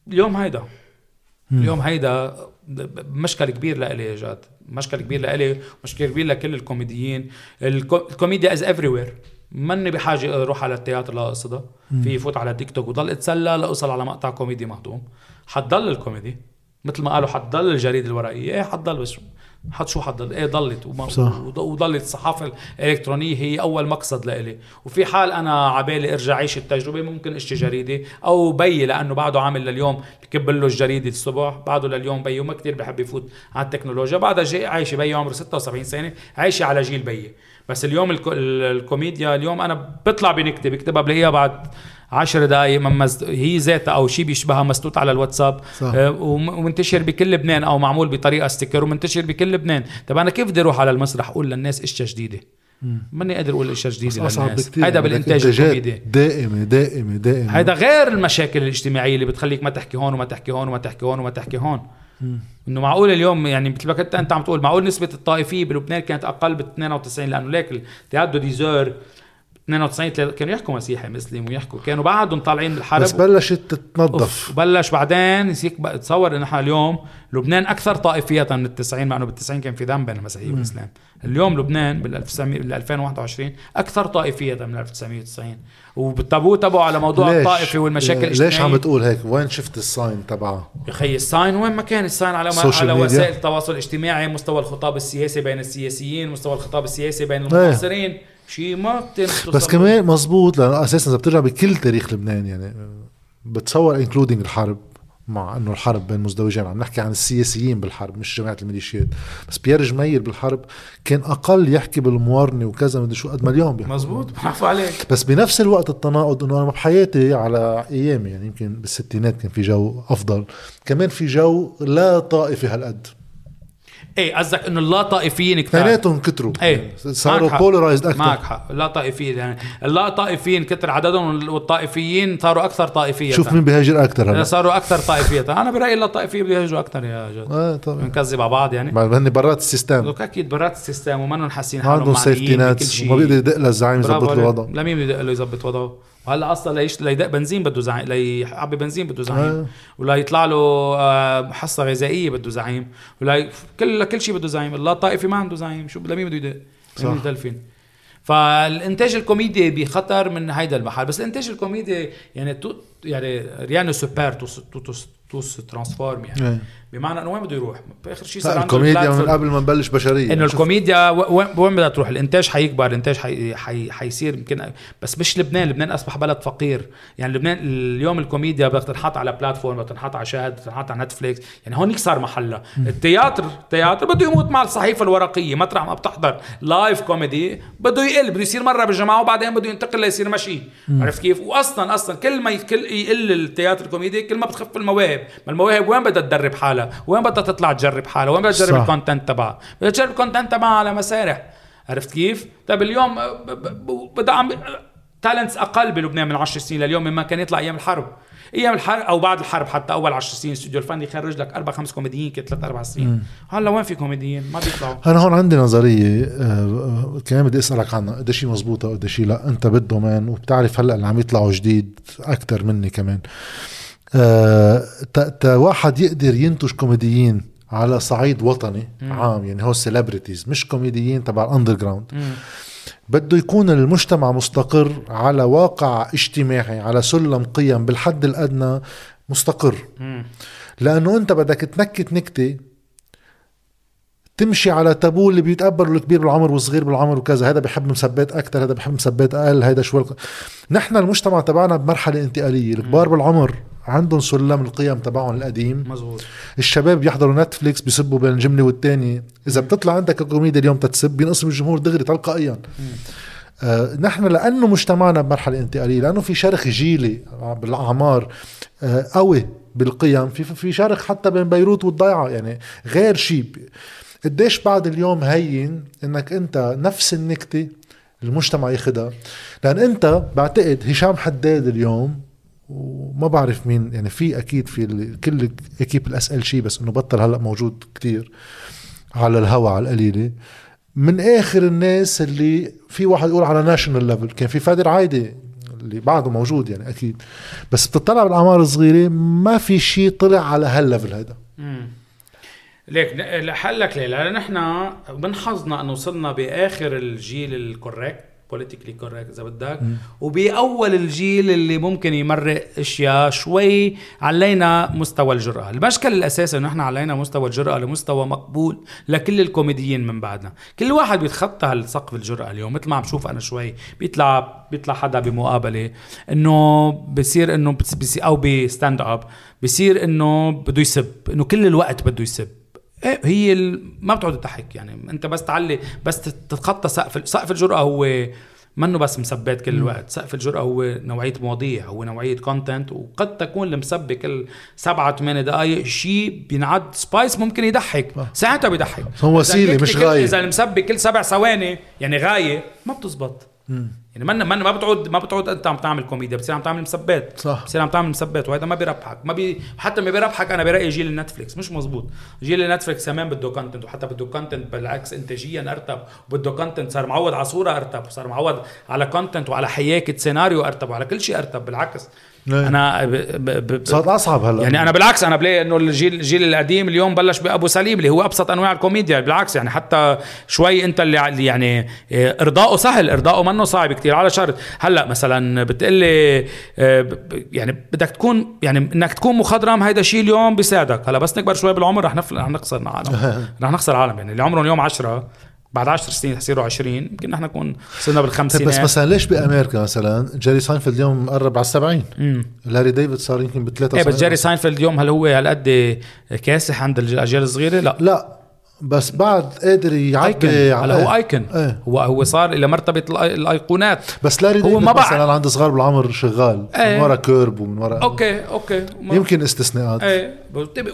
اليوم هيدا. اليوم هيدا مشكل كبير لإلي جاد مشكل كبير لإلي مشكل كبير لكل الكوميديين. الكو- الكوميديا is everywhere ماني بحاجة أروح على التياتر لاقصدها في فوت على تيك توك وضل أتسلى لاوصل على مقطع كوميدي مهضوم. حتضل الكوميدي. مثل ما قالوا حتضل الجريدة الورقية. إيه حتضل بس حط شو حضل إيه ضلت وما صح. وض- وضلت الصحافه الالكترونيه هي أول مقصد لإلي. وفي حال أنا عبالي أرجع عيش التجربة ممكن إشتري جريدة أو بيي لأنه بعده عامل لليوم بكب له الجريدة الصبح بعده لليوم بيي وما كثير بحب يفوت على التكنولوجيا. بعدها جاي عايشه بيي عمره 76 سنة عايشه على جيل بيي بس اليوم الكو ال- الكوميديا اليوم أنا بطلع بنكتة بكتبها بلاقيها بعد عشر دقائق ممز... هي ذاتها أو شيء بيشبهها محطوط على الواتساب. صح. آه، وم- ومنتشر بكل لبنان أو معمول بطريقة sticker ومنتشر بكل لبنان. طب أنا كيف بدي أروح على المسرح أقول للناس إشياء جديدة؟ ماني قادر أقول إشياء جديدة للناس. هيدا بدك بالإنتاج الكوميدي. دائمة دائمة دائمة. هيدا غير المشاكل الاجتماعية اللي بتخليك ما تحكي هون وما تحكي هون وما تحكي هون وما تحكي هون. إنه معقول اليوم يعني مثل ما كنت أنت عم تقول معقول نسبة الطائفية بلبنان كانت أقل ب 92 لأنه ليك التيادو ديزور 92 تلا- كانوا يحكوا مسيحي مسلم ويحكوا كانوا بعدهم طالعين بالحرب. بس بلشت تتنظف. وبلش بعدين يصير تصور ان إحنا اليوم لبنان أكثر طائفية من التسعين مع إنه بالتسعين كان في دم بين المسيحيه والاسلام اليوم لبنان بال 1900 بال 2021 أكثر طائفية من 1990 وبالتابو تبعه على موضوع الطائفة والمشاكل ليش عم الاجتماعية. بتقول هيك؟ وين شفت ال sign تبعها يا خيي ال sign وين ما كان الساين على على. وسائل التواصل الاجتماعي مستوى الخطاب السياسي بين السياسيين مستوى الخطاب السياسي بين إيه. المعاصرين. شيء ما بس كمان مزبوط لأنه أساسا إذا بترجع بكل تاريخ لبنان يعني بتصور including الحرب. مع إنه الحرب بين مزدوجين. عم نحكي عن السياسيين بالحرب مش جماعة الميليشيات. بس بيير جميل بالحرب كان أقل يحكي بالموارنه وكذا مدري شو قد ما اليوم بيحكي. مزبوط برافو عليك. بس بنفس الوقت التناقض إنه أنا بحياتي على أيامي يعني يمكن بالستينات كان في جو أفضل. كمان في جو لا طائفي هالقد. إيه قصدك إنه اللا طائفيين كتار. اثنيناتهم كتروا. إيه صاروا. polarized أكثر معك حق. لا طائفيين يعني اللا طائفيين كتر عددهم والطائفيين صاروا أكثر طائفية. شوف مين بيهاجر أكثر هلا. صاروا أكثر طائفية. أنا برأيي اللا طائفية بده يهجروا أكثر يا جد. آه طبعا. بنكذب على بعض يعني. هن برات السيستم. دوك أكيد برات السيستم وما حاسين ما حالهم عندهم سيفتي ناتس وما بيقدر يدق للزعيم يظبط. وضعه لمين بده يدق له يظبط وضعه؟ وهلا أصلا ليش ليدق بنزين بده زعيم ليعبي بنزين بده زعيم آه. ولا يطلع له آه، محصه غذائيه بده زعيم ولا كل كل شيء بده زعيم اللا طائفي ما عنده زعيم شو لمين بده يدق صح. لمين يدلفين فالانتاج الكوميدي بخطر من هيدا المحل بس الانتاج الكوميدي يعني تو يعني ريانو سوبر توس توس توس ترانسفورم يعني إيه. بمعنى إنه وين بده يروح؟ باخر شيء صار الكوميديا من. قبل ما نبلش بشرية. إنه الكوميديا وين بدها تروح؟ الإنتاج حيكبر الإنتاج حي... حي... حيصير يمكن بس مش لبنان لبنان أصبح بلد فقير. يعني لبنان اليوم الكوميديا بدها تنحط على platform بدها تنحط على شاهد بدها تنحط على نتفليكس. يعني هونيك صار محلها. التياتر التياتر بده يموت مع الصحيفة الورقية مطرح ما بتحضر. live comedy بده يقل بده يصير مرة بالجماعة وبعدين بده ينتقل ليصير مشي. عرفت كيف؟ واصلا أصلا كل ما يقل التياتر الكوميدي كل ما بتخف المواهب. ما المواهب وين بدها تدرب حالها؟ وين بدها تطلع تجرب حالها؟ وين بدها تجرب. ال content تبعها؟ بدها تجرب ال content تبعها على مسارح. عرفت كيف؟ طيب اليوم بدها عم talents أقل بلبنان من 10 سنين لليوم مما كان يطلع أيام الحرب. أيام الحرب أو بعد الحرب حتى أول 10 سنين استوديو الفن يخرج لك أربع خمس كوميديين كل ثلاث أربع سنين. هلا وين في كوميديين؟ ما بيطلعوا. أنا هون عندي نظرية آه، كمان بدي أسألك عنها. قد شيء مزبوطة وقد شيء لا. أنت بال domaine وبتعرف هلأ اللي عم يطلعوا جديد أكثر مني كمان. آه، واحد يقدر ينتج كوميديين على صعيد وطني عام يعني هو celebrities مش كوميديين تبع ال underground بده يكون المجتمع مستقر على واقع اجتماعي على سلم قيم بالحد الأدنى مستقر. لأنه أنت بدك تنكت نكتة تمشي على تابو اللي بيتقبلوا الكبير بالعمر والصغير بالعمر وكذا. هذا بحب مسبات أكثر هذا بحب مسبات أقل هذا شو الق- نحن المجتمع تبعنا بمرحلة انتقالية. الكبار بالعمر عندهم سلم القيم تبعهم القديم. مزبوط. الشباب بيحضروا نتفليكس بيسبوا بين جمله والتاني إذا بتطلع عندك كوميديا اليوم تتسب بينقسم الجمهور دغري تلقائيا. آه نحن لأنه مجتمعنا بمرحلة انتقالية لأنه في شرخ جيلي بالأعمار آه قوي بالقيم. في في شرخ حتى بين بيروت والضيعة يعني غير شيء. قديش بعد اليوم هين إنك أنت نفس النكتة المجتمع ياخدها؟ لأن أنت بعتقد هشام حداد اليوم وما بعرف مين يعني في أكيد في ال- كل équipe الاسئله شيء بس إنه بطل هلأ موجود كتير على الهوا على القليلة. من آخر الناس اللي في واحد يقول على national level كان في فادي عايدي اللي بعده موجود يعني أكيد. بس بتطلع بالأعمار الصغيرة ما في شيء طلع على هال level هذا ليك لحلك ليه لأن نحن من حظنا أنه وصلنا بآخر الجيل ال correct politically correct إذا بدك وبأول الجيل اللي ممكن يمرق أشياء شوي علينا مستوى الجرأة. المشكلة الأساسي إنه إحنا علينا مستوى الجرأة لمستوى مقبول لكل الكوميديين من بعدنا. كل واحد بيتخطى هالسقف الجرأة اليوم مثل ما عم شوف أنا شوي بيطلع بيطلع حدا بمقابلة إنه بصير إنه أو ب stand-up بصير إنه بده يسب إنه كل الوقت بده يسب. هي ال... ما بتقعد تضحك يعني. أنت بس تعلي بس تتخطى سقف سقف الجرأة هو منه بس مسبات كل الوقت. سقف الجرأة هو نوعية مواضيع هو نوعية content وقد تكون المسبة كل سبعة ثمان دقائق شيء بينعد spice ممكن يضحك. ساعتها بيضحك. هو وسيلة مش غاية. إذا المسبة كل سبع ثواني يعني غاية ما بتزبط. يعني من من ما بتعود ما بتعود أنت عم تعمل كوميديا بتصير عم تعمل مسبات. صح. بتصير عم تعمل مسبات وهذا ما بيربحك. ما بي حتى ما بيربحك أنا برأيي جيل ال Netflix. مش مزبوط. جيل ال Netflix كمان بده content وحتى بده content بالعكس انتاجيا أرتب. وبده content صار معود على صورة أرتب وصار معود على content وعلى حياكة سيناريو أرتب وعلى كل شيء أرتب. بالعكس. أنا ب... ب... ب... صارت أصعب هلا. يعني أنا بالعكس أنا بلاقي إنه الجيل الجيل القديم اليوم بلش بأبو سليم اللي هو أبسط أنواع الكوميديا بالعكس يعني حتى شوي أنت اللي يعني إيه، ارضائه سهل ارضائه منه صعب كتير على شرط. هلأ مثلا بتقلي آه، يعني بدك تكون يعني إنك تكون مخضرم هيدا شيء اليوم بيساعدك. هلأ بس نكبر شوي بالعمر رح نخسر رح نخسر العالم. رح نخسر العالم يعني اللي عمرهم اليوم 10 بعد 10 سنين يصيروا 20 يمكن نحن نكون صرنا بالخمسينات. بس مثلا ليش بأمريكا مثلا جيري ساينفيلد اليوم قرب على 70 امم لاري ديفيد صار يمكن ب 73 إيه بس جيري ساينفيلد اليوم هل هو هالقد كاسح عند الأجيال الصغيرة؟ لا. لا بس بعد قادر يعبي هلا هو icon إيه. هو هو صار إلى مرتبة الأيقونات بس لاري هو ما. مثلا عنده صغار بالعمر شغال إيه. من ورا Curb ومن ورا okay okay ما- يمكن استثناءات إيه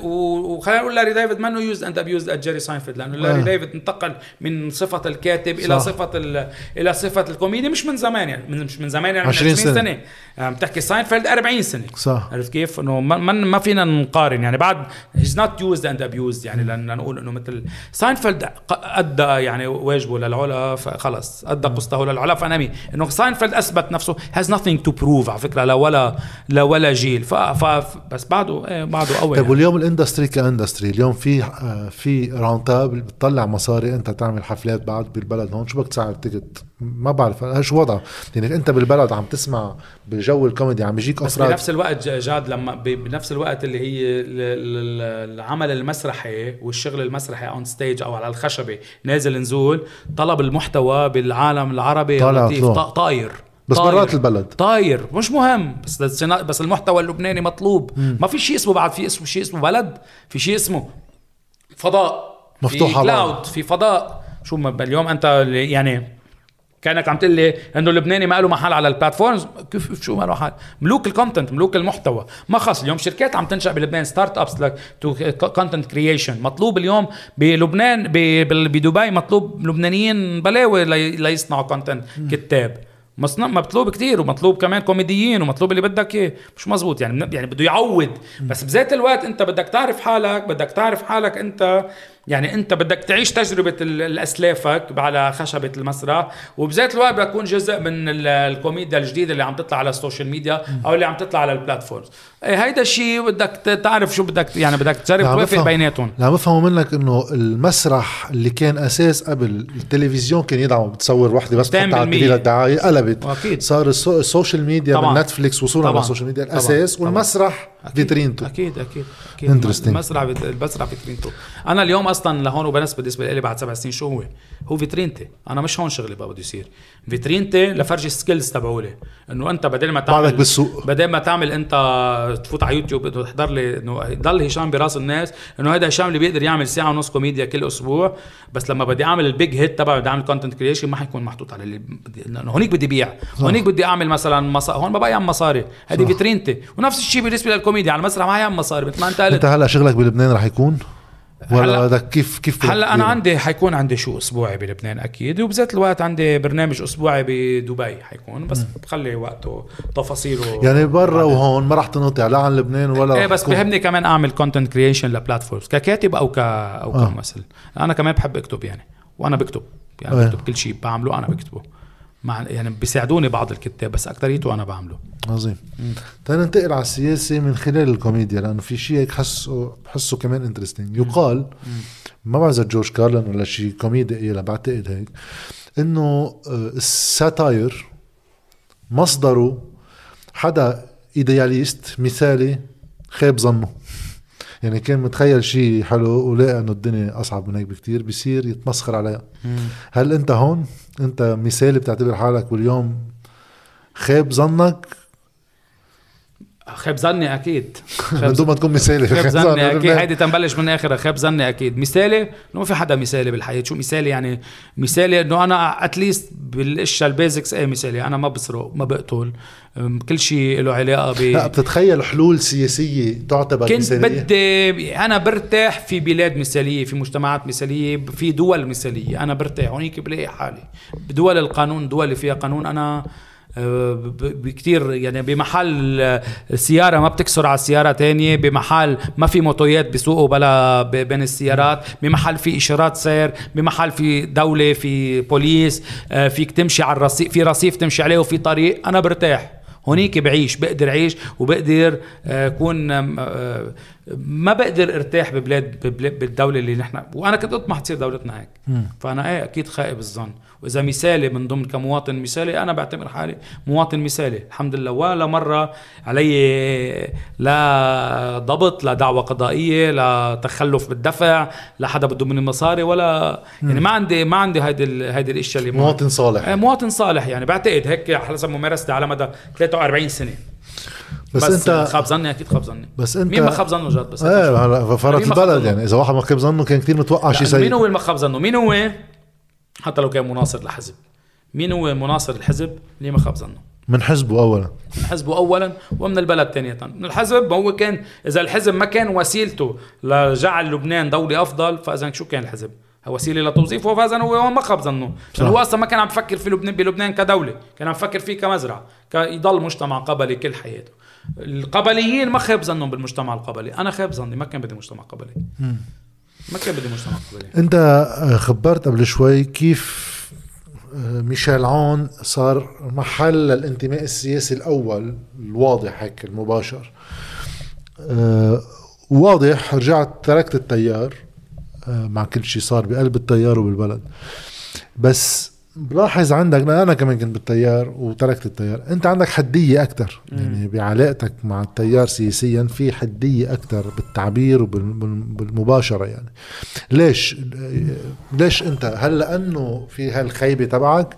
وخلينا نقول لاري ديفيد منه used and abused as جيري ساينفيلد لأنه لاري آه. ديفيد انتقل من صفة الكاتب إلى صح. صفة ال- إلى صفة الكوميدي مش من زمان يعني من مش من زمان يعني من 20 20 سنة. سنة عم تحكي ساينفيلد 40 سنة صح عرفت كيف؟ إنه ما, ما- ما فينا نقارن يعني بعد he's not used and abused يعني لأن نقول إنه مثل ساينفيلد أدى يعني واجبه للعلا فخلص. أدى قسطه للعلا فنم إنه ساينفيلد أثبت نفسه has nothing to prove على فكرة لا ولا لا ولا جيل. ف, ف بس بعده إيه بعده قوي طيب يعني. واليوم ال industry ك industry اليوم في في راونتاب بتطلع مصاري أنت تعمل حفلات بعد بالبلد هون شو بدك تسعر ticket؟ ما بعرف شو وضعه يعني أنت بالبلد عم تسمع بجو الكوميدي عم يجيك بس أفراد. بنفس الوقت جاد لما بنفس الوقت اللي هي ال- ال- العمل المسرحي والشغل المسرحي on stage أو على الخشبة. نازل نزول طلب المحتوى بالعالم العربي طالع طاير. بس طاير. برات البلد. طاير. مش مهم. بس السنا- بس المحتوى اللبناني مطلوب. ما في شيء اسمه بعد في اسمه شيء اسمه بلد. في شيء اسمه فضاء. مفتوح في cloud في فضاء. شو ما اليوم أنت يعني كانك عم تقول لي إنه اللبناني ما له محل على ال platforms كيف شو ما له محل ملوك ال content ملوك المحتوى. ما خلص اليوم شركات عم تنشأ بلبنان startups لك تو content creation مطلوب اليوم بلبنان بدبي مطلوب لبنانيين بلاوي لي- ليصنعوا content كتاب. مصنع مطلوب كتير ومطلوب كمان كوميديين ومطلوب اللي بدك إياه. مش مزبوط يعني يعني بده يعود بس بذات الوقت أنت بدك تعرف حالك بدك تعرف حالك أنت يعني انت بدك تعيش تجربة ال- الأسلافك على خشبة المسرح وبذات الوقت بدك تكون جزء من ال- الكوميديا الجديدة اللي عم تطلع على ال social media أو اللي عم تطلع على ال platforms إيه هيدا الشيء بدك تعرف شو بدك يعني بدك تجرب توافق بفهم. بيناتهم لا بفهموا منك إنه المسرح اللي كان أساس قبل التلفزيون كان يدعم بتصور وحدة بس تحطها على 200% التي للدعايه قلبت واكيد صار السو- ال social media طبعاً. من Netflix وصولا طبعاً. لل social media. الأساس طبعاً. والمسرح فيترينته أكيد أكيد أكيد. المسرح المسرح فيترينته أنا اليوم أصلا لهون وبنس بالنسبة لي بعد سبع سنين شو هو؟ هو فيترينتي. أنا مش هون شغلي بقى بده يصير. فيترينتي لفرجي ال skills تبعولي. إنه أنت بدل ما تعمل بعدك بالسوق. بدل ما تعمل أنت تفوت على يوتيوب انه تحضر لي إنه ضل هشام براس الناس إنه هذا هشام اللي بيقدر يعمل ساعة ونص كوميديا كل أسبوع بس لما بدي أعمل ال big hit تبعي بدي أعمل content creation ما حيكون محطوط على اللي بدي لأنه هونيك بدي بيع. هونيك بدي أعمل مثلا مص... هون ما بقى يعمل مصاري هذه فيترينتي. ونفس الشيء بالنسبة للكوميديا على المسرح ما يعمل مصاري مثل ما أنت قلت. أنت هلأ شغلك بلبنان رح يكون؟ ولا بدك كيف كيف هلا أنا؟ عندي حيكون عندي شو أسبوعي بلبنان أكيد وبذات الوقت عندي برنامج أسبوعي بدبي حيكون بس بخلي وقته تفاصيله يعني برا وهون ما رح تنقطع لا عن لبنان ولا إيه بس بهمني كمان أعمل content creation ل platforms ككاتب أو ك أو آه. كممثل أنا كمان بحب أكتب يعني وأنا بكتب يعني إيه. بكتب كل شيء بعمله أنا بكتبه مع يعني بيساعدوني بعض الكتاب بس اكتريته أنا بعمله. عظيم. تعال ننتقل على السياسة من خلال الكوميديا لأنه في شيء هيك حسه بحسه كمان interesting يقال ما بعرف إذا جورج كارلن ولا شي كوميدي قايلها بعتقد هيك إنه آه، ال satire مصدره حدا idealist مثالي خيب ظنه. يعني كان متخيل شيء حلو ولقى إنه الدنيا أصعب من هيك بكتير بصير يتمسخر عليها. هل أنت هون؟ انت مثالي بتعتبر حالك واليوم خيب ظنك خيب ظني أكيد. من دون ما تكون مثالي. خيب ظني أكيد. هيدي تنبلش من اخرها خيب ظني أكيد. مثالي؟ انه ما في حدا مثالي بالحياة. شو مثالي يعني؟ مثالي إنه أنا at least بالإشياء ال basics إيه مثالي؟ أنا ما بسرق ما بقتل. كل شيء له علاقة ب لا بتتخيل حلول سياسية تعتبر كنت مثالية؟ بدي أنا برتاح في بلاد مثالية في مجتمعات مثالية في دول مثالية. أنا برتاح. هونيك بلاقي حالي. بدول القانون دول اللي فيها قانون أنا بكتير يعني بمحل سيارة ما بتكسر على سيارة تانية بمحل ما في موتويات بيسوقوا بلا بين السيارات بمحل في إشارات سير بمحل في دولة في بوليس آه، فيك تمشي على الرصيف في رصيف تمشي عليه وفي طريق أنا برتاح. هونيك بعيش بقدر عيش وبقدر أكون آه، آه، ما بقدر ارتاح ببلاد بالدولة اللي نحن وأنا كنت أطمح تصير دولتنا هيك. فأنا إيه أكيد خائب الظن. وإذا مثالي من ضمن كمواطن مثالي أنا بعتبر حالي مواطن مثالي. الحمد لله. ولا مرة علي لا ضبط لا دعوة قضائية لا تخلف بالدفع لا حدا بده مني مصاري ولا يعني ما عندي ما عندي هيدي هيدي الإشياء اللي مواطن صالح. إيه، مواطن صالح يعني. بعتقد هيك حسب ممارستي على مدى 43 سنة. بس, بس انت خاب ظني أكيد خاب ظني. بس انت مين ما خاب ظنه جد؟ بس إيه هلا فرط البلد يعني. إذا واحد ما خاب ظنه كان كثير متوقع شيء سيء. مين هو اللي ما خاب ظنه؟ مين هو؟ حتى لو كان مناصر لحزب. مين هو مناصر الحزب؟ اللي ما خاب ظنه من حزبه اولا. من حزبه اولا ومن البلد ثانية من الحزب هو كان إذا الحزب ما كان وسيلته لجعل لبنان دولة أفضل فإذا شو كان الحزب؟ وسيلة لتوظيفه فإذا هو ما خاب ظنه عشان هو أصلا ما كان عم بفكر في لبنان بلبنان كدولة. كان عم بفكر فيه كمزرعة يضل مجتمع قبلي كل حياته. القبليين ما خاب ظنهم بالمجتمع القبلي. أنا خاب ظني ما كان بدي مجتمع قبلي. ما كان بدي مجتمع قبلي انت خبرت قبل شوي كيف آه، ميشيل عون صار محل للانتماء السياسي الأول الواضح هيك المباشر. آه، واضح رجعت تركت التيار. آه، مع كل شيء صار بقلب التيار وبالبلد. بس بلاحظ عندك أنا كمان كنت بالتيار وتركت التيار. أنت عندك حدية أكثر يعني بعلاقتك مع التيار سياسيا في حدية أكثر بالتعبير وبالمباشره يعني. ليش؟ ليش أنت؟ هل لأنه في هالخيبة تبعك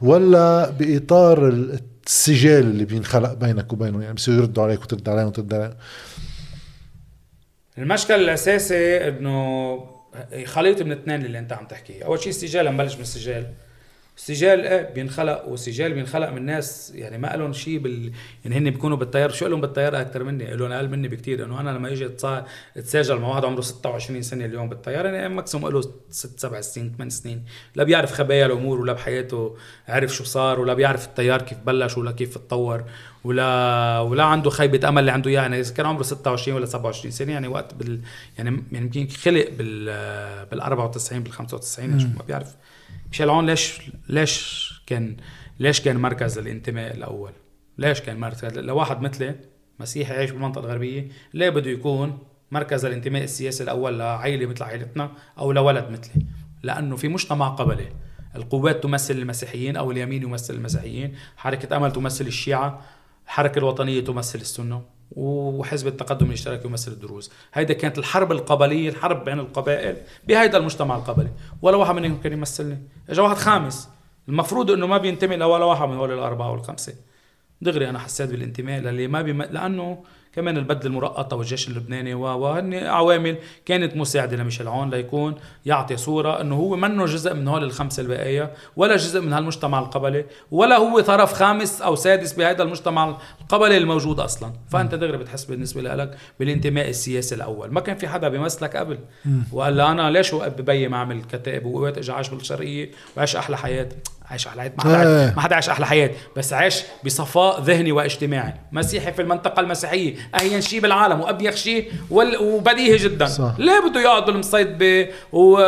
ولا بإطار السجال اللي بينخلق بينك وبينه؟ يعني بصيروا يردوا عليك وترد عليهم وترد عليهم. المشكل الاساسي إنه خليط من اثنين اللي أنت عم تحكيه. أول شيء السجال نبلش من السجال سجال إيه بينخلق وسجال بينخلق من ناس يعني ما لهم شيء بال يعني هن بيكونوا بالطيار شو لهم بالطيارة؟ أكثر مني لهم أقل مني بكثير إنه أنا لما أجي اتساجل مع واحد عمره 26 سنة اليوم بالطيارة يعني ماكسيموم له 6 7 سنين 8 سنين. لا بيعرف خبايا الأمور ولا بحياته عرف شو صار ولا بيعرف الطيار كيف بلش ولا كيف تطور ولا ولا عنده خيبة أمل اللي عنده إياها. يعني إذا كان عمره 26 ولا 27 سنة يعني وقت بال يعني يعني يمكن خلق بال بال 94 بال 95 ما بيعرف. ميشيل عون ليش ليش كان ليش كان مركز الانتماء الأول؟ ليش كان مركز؟ لواحد مثلي مسيحي عايش بالمنطقة الغربيه ليه بده يكون مركز الانتماء السياسي الأول لعائلة مثل عائلتنا أو لولد مثلي؟ لأنه في مجتمع قبلي. القوات تمثل المسيحيين أو اليمين يمثل المسيحيين حركة أمل تمثل الشيعة الحركه الوطنية تمثل السنة. وحزب التقدم الاشتراكي يمثل الدروز. هيدا كانت الحرب القبلية الحرب بين القبائل. بهيدا المجتمع القبلي. ولا واحد منهم كان يمثلني. اجى واحد خامس. المفروض إنه ما بينتمي لولا واحد من هول الأربعة والخمسة. دغري أنا حسيت بالانتماء للي ما بيم... لأنه كمان البدله المرقطة والجيش اللبناني وهن عوامل كانت مساعدة لميشيل عون ليكون يعطي صورة إنه هو منه جزء من هول الخمسة البقايا ولا جزء من هالمجتمع القبلي ولا هو طرف خامس أو سادس بهذا المجتمع القبلي الموجود أصلا. فأنت دغري بتحس بالنسبة لك بالانتماء السياسي الأول. ما كان في حدا بيمثلك قبل. وقال أنا ليش ببي ما اعمل كتائب ووقت اجى عاش بالشرقية وعيش أحلى حياة؟ عايش أحلى حياة. ما حدا إيه. ما حدا عايش أحلى حياة. بس عايش بصفاء ذهني واجتماعي. مسيحي في المنطقة المسيحية. اهين شيء بالعالم. وابيخ شيء وبديهي جدا. صح. ليه بده يقعد بالمصيد و... و...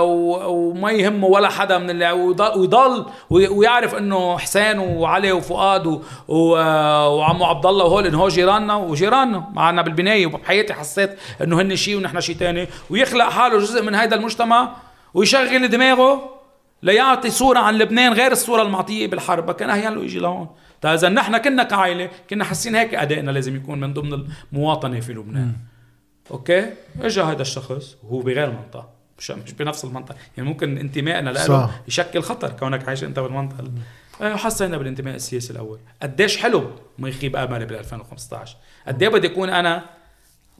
و... وما يهمه ولا حدا من اللي ويضل, ويضل ويعرف إنه حسين وعلي وفؤاد و... و... وعمو عبد الله وهول إنه هو جيراننا وجيراننا. معنا بالبناية. وبحياتي حسيت إنه هن شيء ونحن شيء ثاني ويخلق حاله جزء من هذا المجتمع ويشغل دماغه. ليعطي صوره عن لبنان غير الصورة المعطية بالحرب. كان اهين له يجي لهون. إذا نحن كنا كعائلة كنا حاسين هيك أدائنا لازم يكون من ضمن المواطنة في لبنان. okay؟ اجى هذا الشخص وهو بغير منطقه مش مش بنفس المنطقة يعني ممكن انتمائنا له يشكل خطر كونك عايش أنت بالمنطقة. حسينا بالانتماء السياسي الأول. قديش حلو ما يخيب املي بال 2015 قد إيه بدي أكون أنا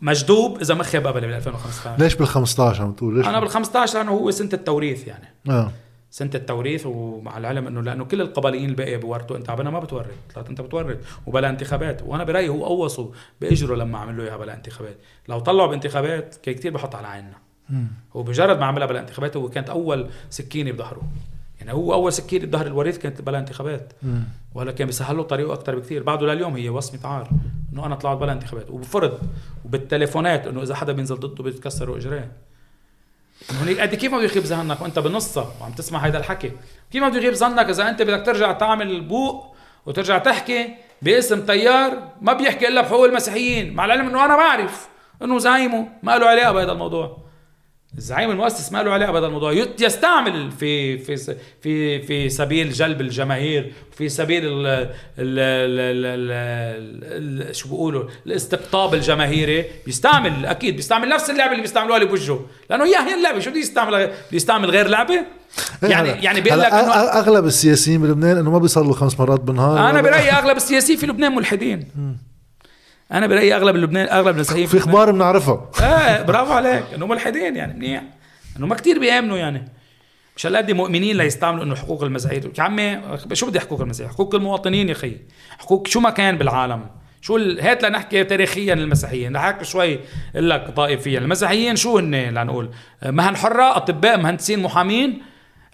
مجدوب إذا ما خيب املي بال 2015 ليش بال 15 عم تقول؟ ليش؟ أنا بال 15 لأنه هو سنة التوريث يعني. آه. سنة التوريث ومع العلم إنه لأنه كل القبليين الباقيه بورثوا أنت عبنا ما بتورث طلعت أنت بتورث وبلا انتخابات. وأنا برأيي هو قوصوا باجره لما عملوا إياها بلا انتخابات. لو طلعوا بانتخابات كان كثير بحط على عيننا. هو بمجرد ما عملها بلا انتخابات هو كانت أول سكينة بظهره. يعني هو أول سكينة بظهر الوريث كانت بلا انتخابات. ولا كان بيسهل له طريقه أكثر بكثير بعده لليوم هي وصمة عار. إنه أنا طلعت بلا انتخابات. وبفرض وبالتليفونات إنه إذا حدا بينزل ضده بيتكسروا إجراه. هونيك قد كيف ما بده يخيب ذهنك وأنت بالنصها وعم تسمع هذا الحكي. كيف ما بده يخيب ظنك إذا أنت بدك ترجع تعمل بوق وترجع تحكي باسم تيار ما بيحكي إلا بحقوق المسيحيين. مع العلم إنه أنا بعرف إنه زعيمه ما له علاقة بهذا الموضوع. الزعيم المؤسس ما له علاقة بهذا الموضوع. يستعمل في في في في سبيل جلب الجماهير في سبيل ال ال ال ال شو بيقولوا؟ الاستقطاب الجماهيري. بيستعمل أكيد بيستعمل نفس اللعبة اللي بيستعملوها اللي بوجهه. لأنه هي هي اللعبة شو بده يستعمل؟ بيستعمل غير لعبة؟ إيه، يعني يعني بيقول لك انه أغلب السياسيين بلبنان إنه ما بيصلوا خمس مرات بالنهار أنا برأيي أغلب السياسيين في لبنان ملحدين. أنا برايي أغلب لبنان أغلب المسيحيين في أخبار بنعرفها. آه برافو عليك. انه ملحدين يعني منيح. انه ما كتير بيأمنوا يعني. مش هالقد مؤمنين ليستعملوا إنه حقوق المسيحيين يا عمي شو بدي حقوق المسيحيين حقوق المواطنين يا أخي. حقوق شو ما كان بالعالم. شو ال... هات لنحكي تاريخيا المسيحيين نحكي شوي أقول لك طائفيا. المسيحيين شو هن لنقول مهن حره أطباء مهندسين محامين.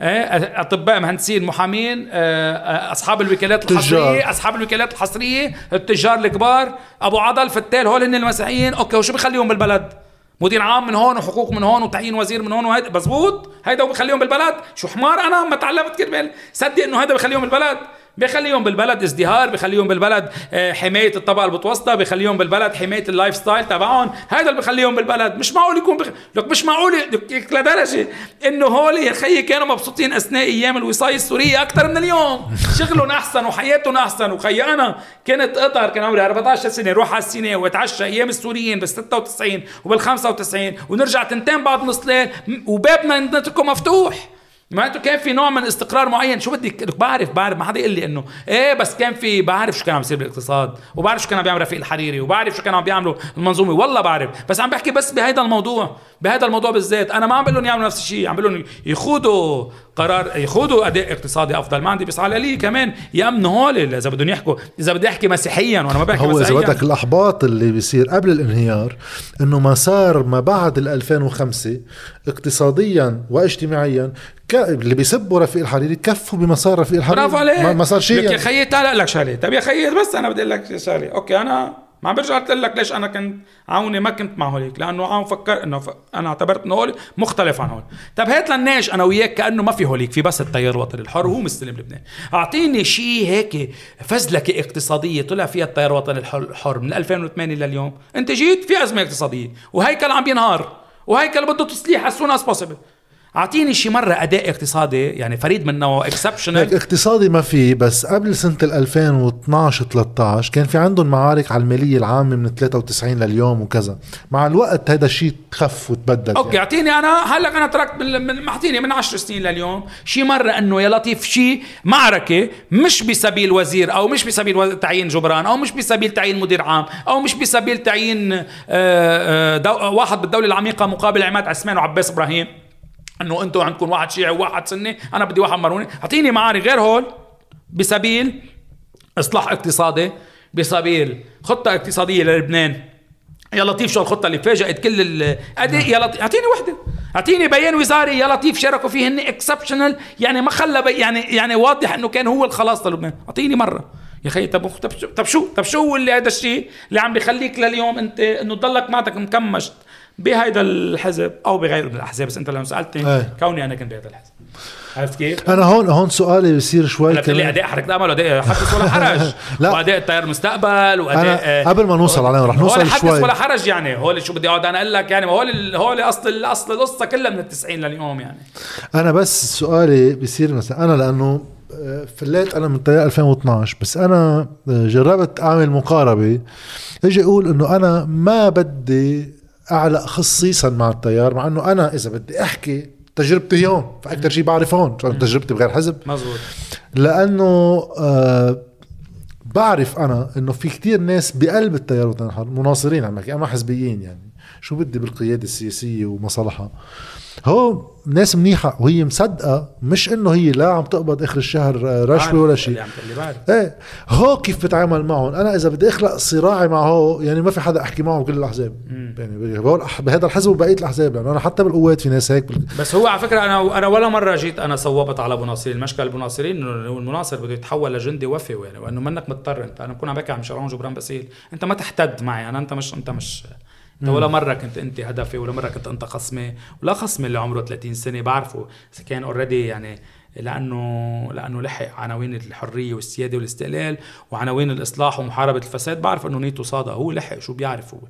أطباء مهندسين محامين آه، أصحاب الوكالات الحصرية أصحاب الوكالات الحصرية التجار الكبار. أبو عضل فتال هول هن المسيحيين. okay وشو بخليهم بالبلد؟ مدير عام من هون وحقوق من هون وتعيين وزير من هون وهيدا مزبوط؟ هيدا بخليهم بالبلد؟ شو حمار أنا؟ ما تعلمت كلمه صدق إنه هيدا بخليهم بالبلد. بخليهم بالبلد ازدهار بخليهم بالبلد آه، حماية الطبقة المتوسطة بخليهم بالبلد حماية ال lifestyle تبعهم. هذا اللي بخليهم بالبلد. مش معقول يكون بخ... لك مش معقول لك لدرجة إنه هول يا خيي كانوا مبسوطين أثناء أيام الوصاية السورية أكثر من اليوم. شغلهم أحسن وحياتهم أحسن. وخي أنا كنت أقدر كان عمري 14 سنة روح على السينما وأتعشى أيام السوريين بال 96 وبال 95 ونرجع تنتين بعد نص ليل. وبابنا نتركه مفتوح. معناته كان في نوع من استقرار معين؟ شو بدي بعرف بعرف. ما حدا يقول لي إنه إيه بس كان في بعرف شو كان عم يصير بالاقتصاد وبعرف شو كان عم بيعمل رفيق الحريري وبعرف شو كانوا عم بيعملوا المنظومة. والله بعرف. بس عم بحكي بس بهيدا الموضوع. بهذا الموضوع بالذات. أنا ما عم بقول لهم يعملوا نفس الشيء عم بقول لهم يخوضوا قرار يخوضوا أداء اقتصادي أفضل. ما عندي بس على لي كمان يأمنوا هول إذا بدهم يحكوا إذا بدي أحكي مسيحيا وأنا ما بحكي هو إذا بدك الأحباط اللي بيصير قبل الانهيار إنه مسار ما بعد ال 2005 اقتصاديا واجتماعيا اللي بيسبوا رفيق الحريري كفوا بمسار رفيق الحريري. برافو عليك. ما صار شيء يا يعني. خيي تعال لك شغلة. طيب يا خيي بس أنا بدي أقول لك شغلة. أوكي أنا ما عم برجع قلت لك ليش أنا كنت عوني ما كنت مع هوليك؟ لأنه عم فكر إنه ف... أنا اعتبرت إنه هوليك مختلف عن هول. طب هات لنناقش أنا وياك كأنه ما في هوليك في بس التيار الوطني الحر وهو مستلم لبنان. أعطيني شيء هيك فزلكة اقتصادية طلع فيها التيار الوطني الحر من 2008 لليوم. أنت جيت في أزمة اقتصادية وهيكل عم بينهار وهيكل بده تصليح as soon as possible. أعطيني شي مرة أداء اقتصادي يعني فريد من نوعه exceptional اقتصادي ما في بس قبل سنة 2012 13 كان في عندهم معارك على المالية العامة من 93 لليوم وكذا. مع الوقت هذا الشيء تخف وتبدل okay يعني. أعطيني أنا هلأ أنا تركت من أعطيني من 10 سنين لليوم شي مرة إنه يا لطيف شي معركة مش بسبيل وزير أو مش بسبيل تعيين جبران أو مش بسبيل تعيين مدير عام أو مش بسبيل تعيين آه، آه، واحد بالدولة العميقة مقابل عماد عثمان وعباس إبراهيم. انه أنتم عندكم واحد شيعي وواحد سني أنا بدي واحد ماروني اعطيني معارك غير هول. بسبيل اصلاح اقتصادي بسبيل خطة اقتصادية للبنان. يا لطيف شو الخطة اللي فاجأت كل الاداء يا لطيف اعطيني وحدة. اعطيني بيان وزاري. يا لطيف شاركوا فيه هن exceptional يعني ما خلى يعني يعني واضح انه كان هو الخلاص للبنان. اعطيني مرة. يا خي طب طب شو طب شو اللي هذا الشيء اللي عم بيخليك لليوم انت انه تضلك معك مكمش بهيدا الحزب أو بغيره من الأحزاب. بس أنت لما سألتني إيه. كوني أنا كنت بهذا الحزب. عرفت كيف؟ أنا هون هون سؤالي بصير شوي لي كمان. أداء حركة امل وأداء حدث ولا حرج. لا. وأداء التيار المستقبل وأداء أنا قبل ما نوصل عليهم رح نوصل هول حدث شوي. ولا حرج يعني. هول شو بدي أقعد أنا أقول لك يعني. هول ال- هول أصل أصل القصة كلها من التسعين لليوم يعني. أنا بس سؤالي بصير مثلا أنا لأنه آه، فليت أنا من تيار 2012 بس أنا آه، جربت أعمل مقاربة. إجي أقول إنه أنا ما بدي اعلق خصيصا مع التيار مع إنه أنا إذا بدي أحكي تجربتي هون فاكثر شيء بعرف هون شو تجربتي بغير حزب. مزبوط. لأنه آه بعرف أنا إنه في كتير ناس بقلب التيار الوطني الحر مناصرين عم بحكي اما حزبيين يعني. شو بدي بالقيادة السياسية ومصالحها؟ هو ناس منيحة وهي مصدقة مش إنه هي لا عم تقبض آخر الشهر آه، رشوة ولا شيء. إيه هو كيف بتعامل معهم؟ أنا إذا بدي أخلق صراعي مع هو يعني ما في حدا أحكي معه بكل الأحزاب. يعني بهذا الحزب وبقية الأحزاب لأنه أنا حتى بالقوات في ناس هيك بال- بس هو على فكرة أنا أنا ولا مرة جيت أنا صوبت على المناصرين المشكلة المناصرين إنه المناصر بده يتحول لجندي وفي يعني وإنه منك مضطر أنت. أنا بكون عم بحكي عن شرعون جبران باسيل أنت ما تحتد معي أنا أنت مش أنت مش انت ولا مرة كنت أنت هدفي ولا مرة كنت أنت خصمي ولا خصمي اللي عمره 30 سنة بعرفه. كان already يعني لأنه لأنه لحق عناوين الحرية والسيادة والاستقلال وعناوين الإصلاح ومحاربة الفساد بعرف إنه نيته صادقه هو لحق شو بيعرف هو؟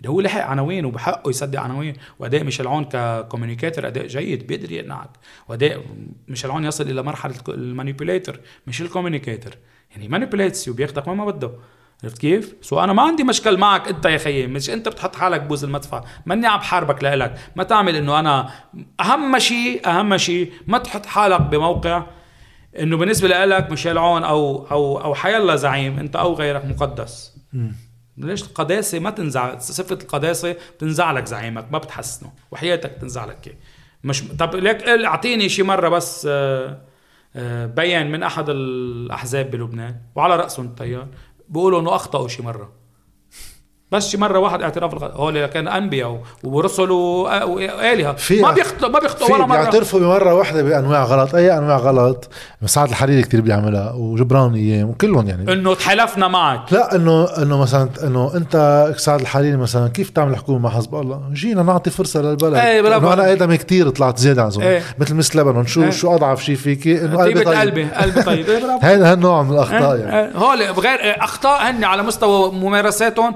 إذا هو لحق عناوين وبحقه يصدق عناوين وأداء ميشيل عون ك communicator أداء جيد بيقدر يقنعك. وأداء ميشيل عون يصل إلى مرحلة ال manipulator مش ال communicator يعني manipulates وبياخدك وين ما بده. عرفت كيف؟ so أنا ما عندي مشكل معك أنت يا خيي مش أنت بتحط حالك بوز المدفع ماني عم بحاربك لإلك ما تعمل إنه أنا أهم شيء أهم شيء ما تحط حالك بموقع إنه بالنسبة لإلك ميشيل عون أو أو أو حيلا زعيم أنت أو غيرك مقدس ليش القداسة ما تنزع صفة القداسة بتنزع لك زعيمك ما بتحسنه وحياتك تنزع لك. مش طب ليك أعطيني شي مرة بس آه، آه، بيان من أحد الأحزاب بلبنان وعلى راسهم التيار بيقولوا إنه أخطأوا شي مرة. بس شي مرة واحد اعتراف الغ- هول كان أنبياء ورسل وآ- والهه ما بيخطئوا ما بيخطئوا ولا مرة. بيعترفوا بمرة واحدة بأنواع غلط. أي أنواع غلط؟ سعد الحريري كتير بيعملها وجبران أيام وكلهم يعني. إنه تحالفنا معك. لا انه إنه مثلا إنه أنت سعد الحريري مثلا كيف تعمل حكومة مع حزب الله؟ جينا نعطي فرصة للبلد. إيه برافو. إنه أنا آدمي كتير طلعت زيادة عن زمان إيه. مثل مس لبنان. شو إيه. شو أضعف شيء فيكي إنه قلبي طيب. قلبي قلبي طيب. إيه هذا هالنوع من الأخطاء يعني. يعني هول بغير أخطاء هن على مستوى ممارساتهم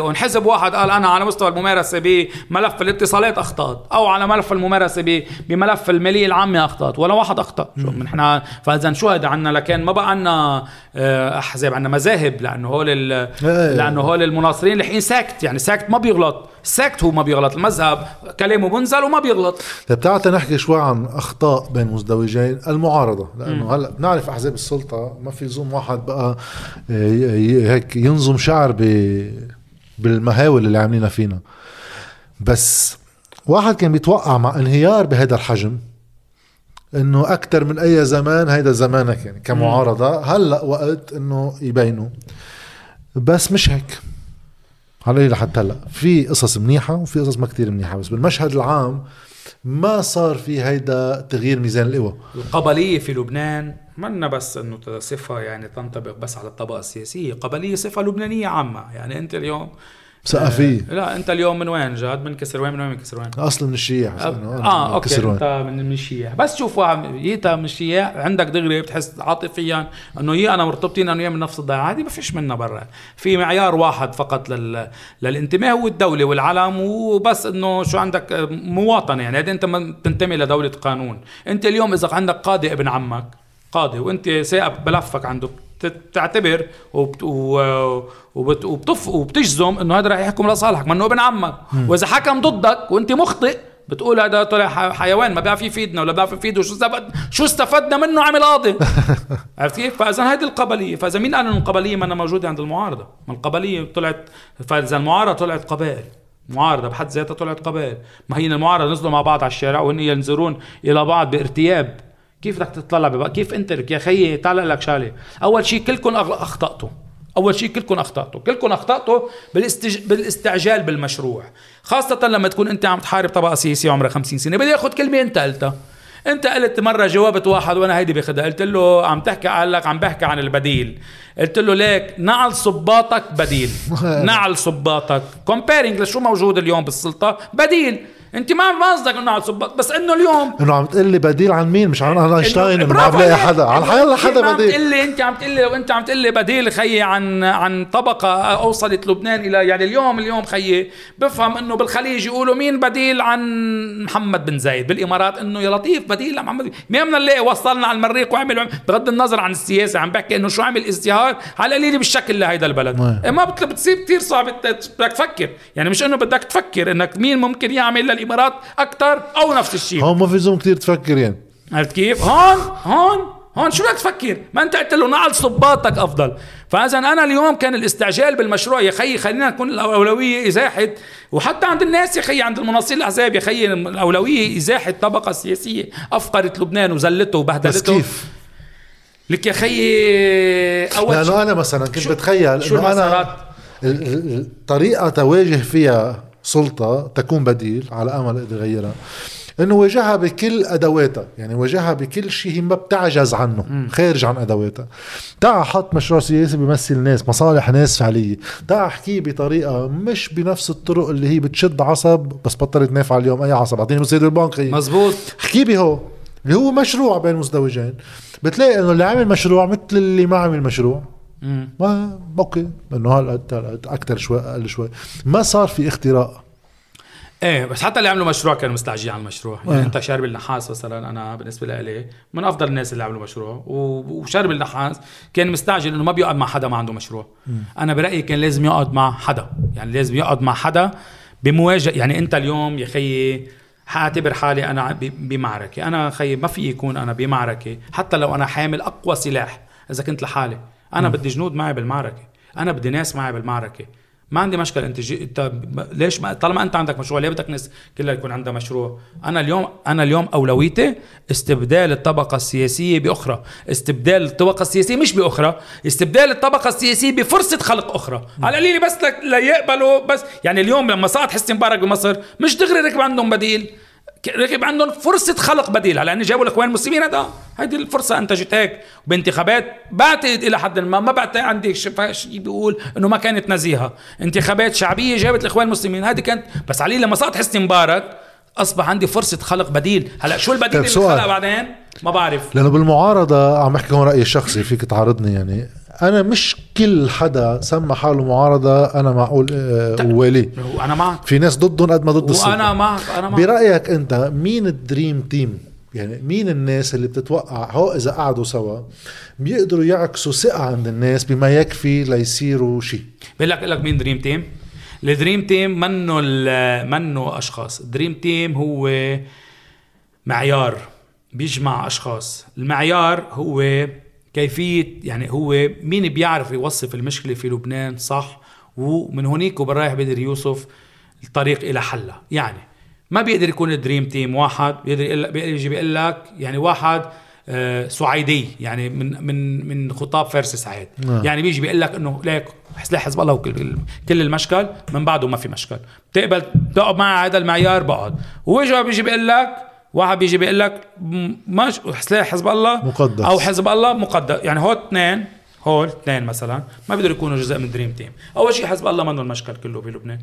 وادائهم حزب واحد قال أنا على مستوى الممارسة بملف الاتصالات أخطأت أو على ملف الممارسة بملف الماليه العامه أخطأت ولا واحد أخطأ. شو نحن فاذا شو هذا عنا؟ لكن ما بقى عنا آه، أحزاب عنا مذاهب لأنه هول ال- إيه. لأنه هول المناصرين لحين ساكت يعني ساكت ما بيغلط. ساكت هو ما بيغلط. المذهب كلامه بنزل وما بيغلط. طيب تعال نحكي شوي عن أخطاء بين مزدوجين. المعارضة لأنه هلا بنعرف أحزاب السلطة ما في لزوم واحد بقى ي- هيك ينظم شعر ب بالمهاول اللي عاملينها فينا. بس واحد كان بيتوقع مع انهيار بهذا الحجم إنه أكثر من أي زمان هيدا زمانك يعني كمعارضة. هلأ وقت إنه يبينوا. بس مش هيك. علي لحتى هلأ. في قصص منيحة وفي قصص ما كتير منيحة بس بالمشهد العام ما صار في هيدا تغيير ميزان القوى. القبلية في لبنان منا بس إنه صفة يعني تنطبق بس على الطبقة السياسية، قبلية صفة لبنانية عامة، يعني أنت اليوم ثقافيه لا أنت اليوم من وين جاد؟ من كسروان من وين من كسروان؟ اصل من أنا آه من okay كسروان. أنت من الضيعة. بس شوف واحد من الضيعة عندك دغري بتحس عاطفيا إنه هي أنا مرتبطين أنا وياه من نفس الضيعة. هذه ما فيش منها برا. في معيار واحد فقط لل... للانتماء هو الدولة والعلم وبس إنه شو عندك؟ آه، مواطنة يعني. هذا أنت ما بتنتمي لدولة قانون. أنت اليوم إذا عندك قاضي ابن عمك قاضي وانت سائق بلفك عنده بت- بتعتبر وبت... وبت... وبتف... وبتجزم إنه هذا رح يحكم لصالحك ما إنه ابن عمك. وإذا حكم ضدك وانت مخطئ بتقول هذا طلع حيوان ما بيعرف يفيدنا ولا بيعرف يفيده شو استفد شو استفدنا منه عمل قاضي. عرفت كيف؟ فإذا هذه القبلية فإذا مين قال إنه القبلية ما موجودة عند المعارضة؟ ما القبلية طلعت فإذا المعارضة طلعت قبائل معارضة بحد ذاتها طلعت قبائل. ما هي المعارضة نزلوا مع بعض على الشارع وهن ينظرون إلى بعض بارتياب. كيف بدك تطلع ببقى كيف انت لك يا خيي تعال لك شغلة؟ أول شيء كلكم اخطاتوا أول شيء كلكم اخطاتوا كلكم اخطاتوا بالاستج... بالاستعجال بالمشروع. خاصة لما تكون أنت عم تحارب طبقة سياسية عمرها 50 سنة بدي آخذ كلمة أنت قلتها. أنت قلت مرة جاوبت واحد وأنا هيدي باخذها قلت له عم تحكي قال لك عم بحكي عن البديل. قلت له ليك نعل صباطك بديل. نعل صباطك. كومبيرنج لشو موجود اليوم بالسلطة؟ بديل. انت ما ما قصدك انه على صباط بس انه اليوم إنه عم تقول لي بديل عن مين؟ مش عن اينشتاين إنه ما عم لاقي. حدا. على حيلا حدا عم بديل. تقول لي انت عم تقول لي لو انت عم تقول لي بديل خيي عن عن طبقة أوصلت لبنان إلى يعني اليوم اليوم خيي بفهم إنه بالخليج يقولوا مين بديل عن محمد بن زايد بالإمارات إنه يا لطيف بديل عن محمد. مين بدنا نلاقي وصلنا على المريخ وعمل بغض النظر عن السياسة عم بحكي إنه شو عمل ازدهار على القليل بالشكل لهيدا البلد. إيه ما بت- بتصير كثير صعب بدك تفكر. يعني مش إنه بدك تفكر إنك مين ممكن يعمل للامارات أكثر أو نفس الشيء هون ما في زوم كثير تفكر يعني عرفت كيف؟ هون هون هون شو بدك تفكر؟ ما أنت قلت له نعل صباطك أفضل، فإذا أنا اليوم كان الاستعجال بالمشروع يا خيي خلينا نكون الأولوية ازاحه وحتى عند الناس يا خيي عند المناصرين الأحزاب يا خيي الأولوية ازاحه الطبقه السياسيه افقرت لبنان وزلته بس وبهدلته كيف؟ لك يا خيي أول لأنه أنا مثلا كنت بتخيل شو إنه المسارات؟ أنا ال- ال- الطريقة تواجه فيها سلطة تكون بديل على أمل أقدر اغيرها إنه واجهها بكل أدواتها يعني واجهها بكل شيء هي ما بتعجز عنه خارج عن أدواتها. تعا حط مشروع سياسي بيمثل ناس مصالح ناس فعلية. تعا أحكيه بطريقة مش بنفس الطرق اللي هي بتشد عصب بس بطلت نافعة اليوم أي عصب. أعطيني مسيد البنك مزبوط. احكي بي هو اللي هو مشروع بين مزدوجين. بتلاقي إنه اللي عامل مشروع مثل اللي ما عمل مشروع. ما okay. انه هالقد أكثر شوي أقل شوي. ما صار في اختراق؟ إيه بس حتى اللي عملوا مشروع كانوا مستعجلين على المشروع. يعني. أنت شارب النحاس مثلا أنا بالنسبة لي من أفضل الناس اللي عملوا مشروع. وشارب النحاس كان مستعجل إنه ما بيقعد مع حدا ما عنده مشروع. أنا برأيي كان لازم يقعد مع حدا. يعني لازم يقعد مع حدا بمواجهة. يعني أنت اليوم يا خيي حأعتبر حالي أنا بمعركة. أنا خيي ما في يكون أنا بمعركة. حتى لو أنا حامل أقوى سلاح إذا كنت لحالي. أنا بدي جنود معي بالمعركة. أنا بدي ناس معي بالمعركة. ما عندي مشكلة. أنت جي... أنت ليش ما... طالما أنت عندك مشروع ليه بدك ناس كلها يكون عندها مشروع؟ أنا اليوم أنا اليوم أولويتي استبدال الطبقة السياسية بأخرى. استبدال الطبقة السياسية مش بأخرى. استبدال الطبقة السياسية بفرصة خلق أخرى. على قليل بس ليقبلوا بس يعني اليوم لما سقط حسني مبارك بمصر مش دغري ركب عندهم بديل. ركب عندهم فرصة خلق بديل على ان جابوا الإخوان المسلمين هذا. هيدي الفرصة أنتجت هيك بانتخابات بعتت إلى حد ما ما بعت عندي شيء بيقول إنه ما كانت نزيهة. انتخابات شعبية جابت الإخوان المسلمين هذه كانت بس علي لما صارت حسني مبارك أصبح عندي فرصة خلق بديل. هلا شو البديل طيب اللي. خلق بعدين؟ ما بعرف. لأنه بالمعارضة عم بحكي هون رأيي الشخصي فيك تعارضني يعني. أنا مش كل حدا سمى حاله معارضة أنا معقول آه، واليه أنا معك. في ناس ضدهم قد ما ضد السلطة. وأنا معك أنا معك. برأيك أنت مين ال dream team؟ يعني مين الناس اللي بتتوقع؟ هو إذا قعدوا سوا بيقدروا يعكسوا ثقة عند الناس بما يكفي ليصيروا شيء. بقول لك لك مين dream team؟ ال dream team منه منه أشخاص. ال dream team هو معيار بيجمع أشخاص. المعيار هو كيفية يعني هو مين بيعرف يوصف المشكلة في لبنان؟ صح. ومن هونيك وبرايح بدر يوسف الطريق إلى حلها يعني ما بيقدر يكون الدريم تيم واحد بيقدر يجي بيقول لك يعني واحد آه، سعيدي يعني من من من خطاب فارس سعيد. نعم. يعني بيجي بيقول لك إنه ليك سلاح حزب الله وكل كل المشكل من بعده ما في مشكل. بتقبل تقعد مع هذا المعيار بقعد. وجا بيجي بيقول لك واحد بيجي بيقول لك مش سلاح حزب الله مقدس. أو حزب الله مقدس. يعني هول اثنين هول اثنين مثلا ما بيقدروا يكونوا جزء من دريم تيم أول شيء حزب الله منه المشكل كله بلبنان.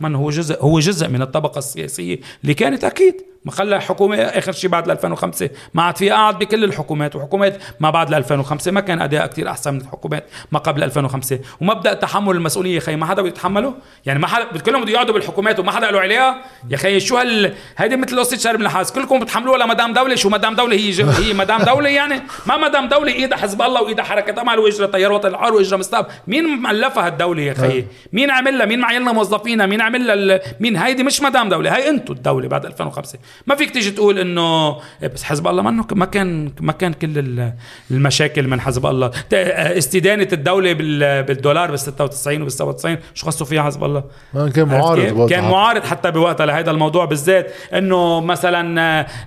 من هو جزء هو جزء من الطبقة السياسية اللي كانت أكيد. ما خلى حكومة آخر شيء بعد 2005 ما عاد في قعد بكل الحكومات وحكومات ما بعد 2005 ما كان أداء كتير أحسن من الحكومات ما قبل 2005 ومبدا تحمل المسؤولية خي ما حدا بده يتحمله؟ يعني ما حدا كلهم بده يقعدوا بالحكومات وما حدا له عليها يا خي شو هال هيدي مثل قصة شرب النحاس كلكم بتحملوها لمدام دولة؟ شو مدام دولة هي ج... هي مدام دولة يعني؟ ما مدام دولة إيدها حزب الله وإيدها حركة امل واجرى تيار وطن الحر وإجرى مستقبل مين مؤلفها هالدوله يا خي مين عمل لها مين معين لها موظفينها؟ مين عمل لها ال- مين هيدي مش مدام دولة هي أنتم الدولة بعد 2005 ما فيك تيجي تقول إنه إيه بس حزب الله منه ما كان ما كان كل ال- المشاكل من حزب الله. استدانة الدولة بال- بالدولار بال 96 وبال 97 شو خصوا فيها حزب الله؟ ما كان معارض. كان معارض حتى بوقتها لهذا الموضوع بالذات إنه مثلا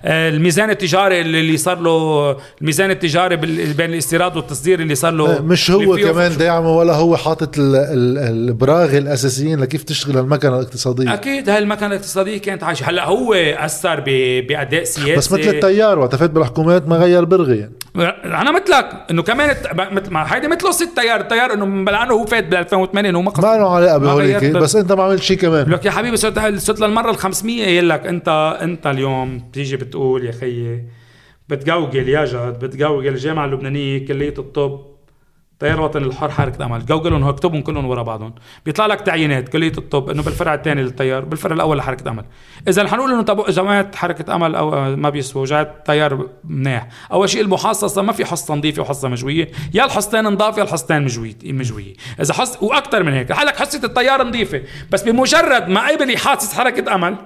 آه، الميزان التجاري اللي صار له الميزان التجاري بين الاستيراد والتصدير اللي صار له مش هو كمان داعمه ولا هو حاطط ال- ال- البراغي الأساسيين لكيف تشتغل المكنه الاقتصادية. أكيد هاي المكنة الاقتصادية كانت عايشة. هلأ هو أثر ب- بأداء سياسي. بس مثل التيار وقت فات بالحكومات ما غير برغي. يعني أنا مثلك إنه كمان مثل ما هيدي مثله ست تيار التيار إنه لأنه هو فات بال 2008 إنه ما ما له علاقة بهوليك بس أنت ما عملت شيء كمان. لك يا حبيبي صرت صرت للمرة ال 500 يقول لك انت أنت اليوم بتيجي بتقول يا خيي بتجوجل يا جد بتجوجل الجامعة اللبنانية كلية الطب. تيار الوطني الحر حركه امل جوجلهم هو اكتبهم كلهم ورا بعضهم. بيطلع لك تعيينات. كليه الطب إنه بالفرع الثاني للتيار. بالفرع الأول لحركة أمل. إذا حنقول إنه طب جماعة حركة أمل أو ما بيسووا جماعة تيار مناح أول شيء المحصصه ما في حصة نظيفة وحصة مجوية. يا الحصتين نضاف يا الحصتين مجويه مجوية. إذا حص وأكثر من هيك. حالك حصة التيار نظيفة. بس بمجرد ما قبل يحاصص حركة أمل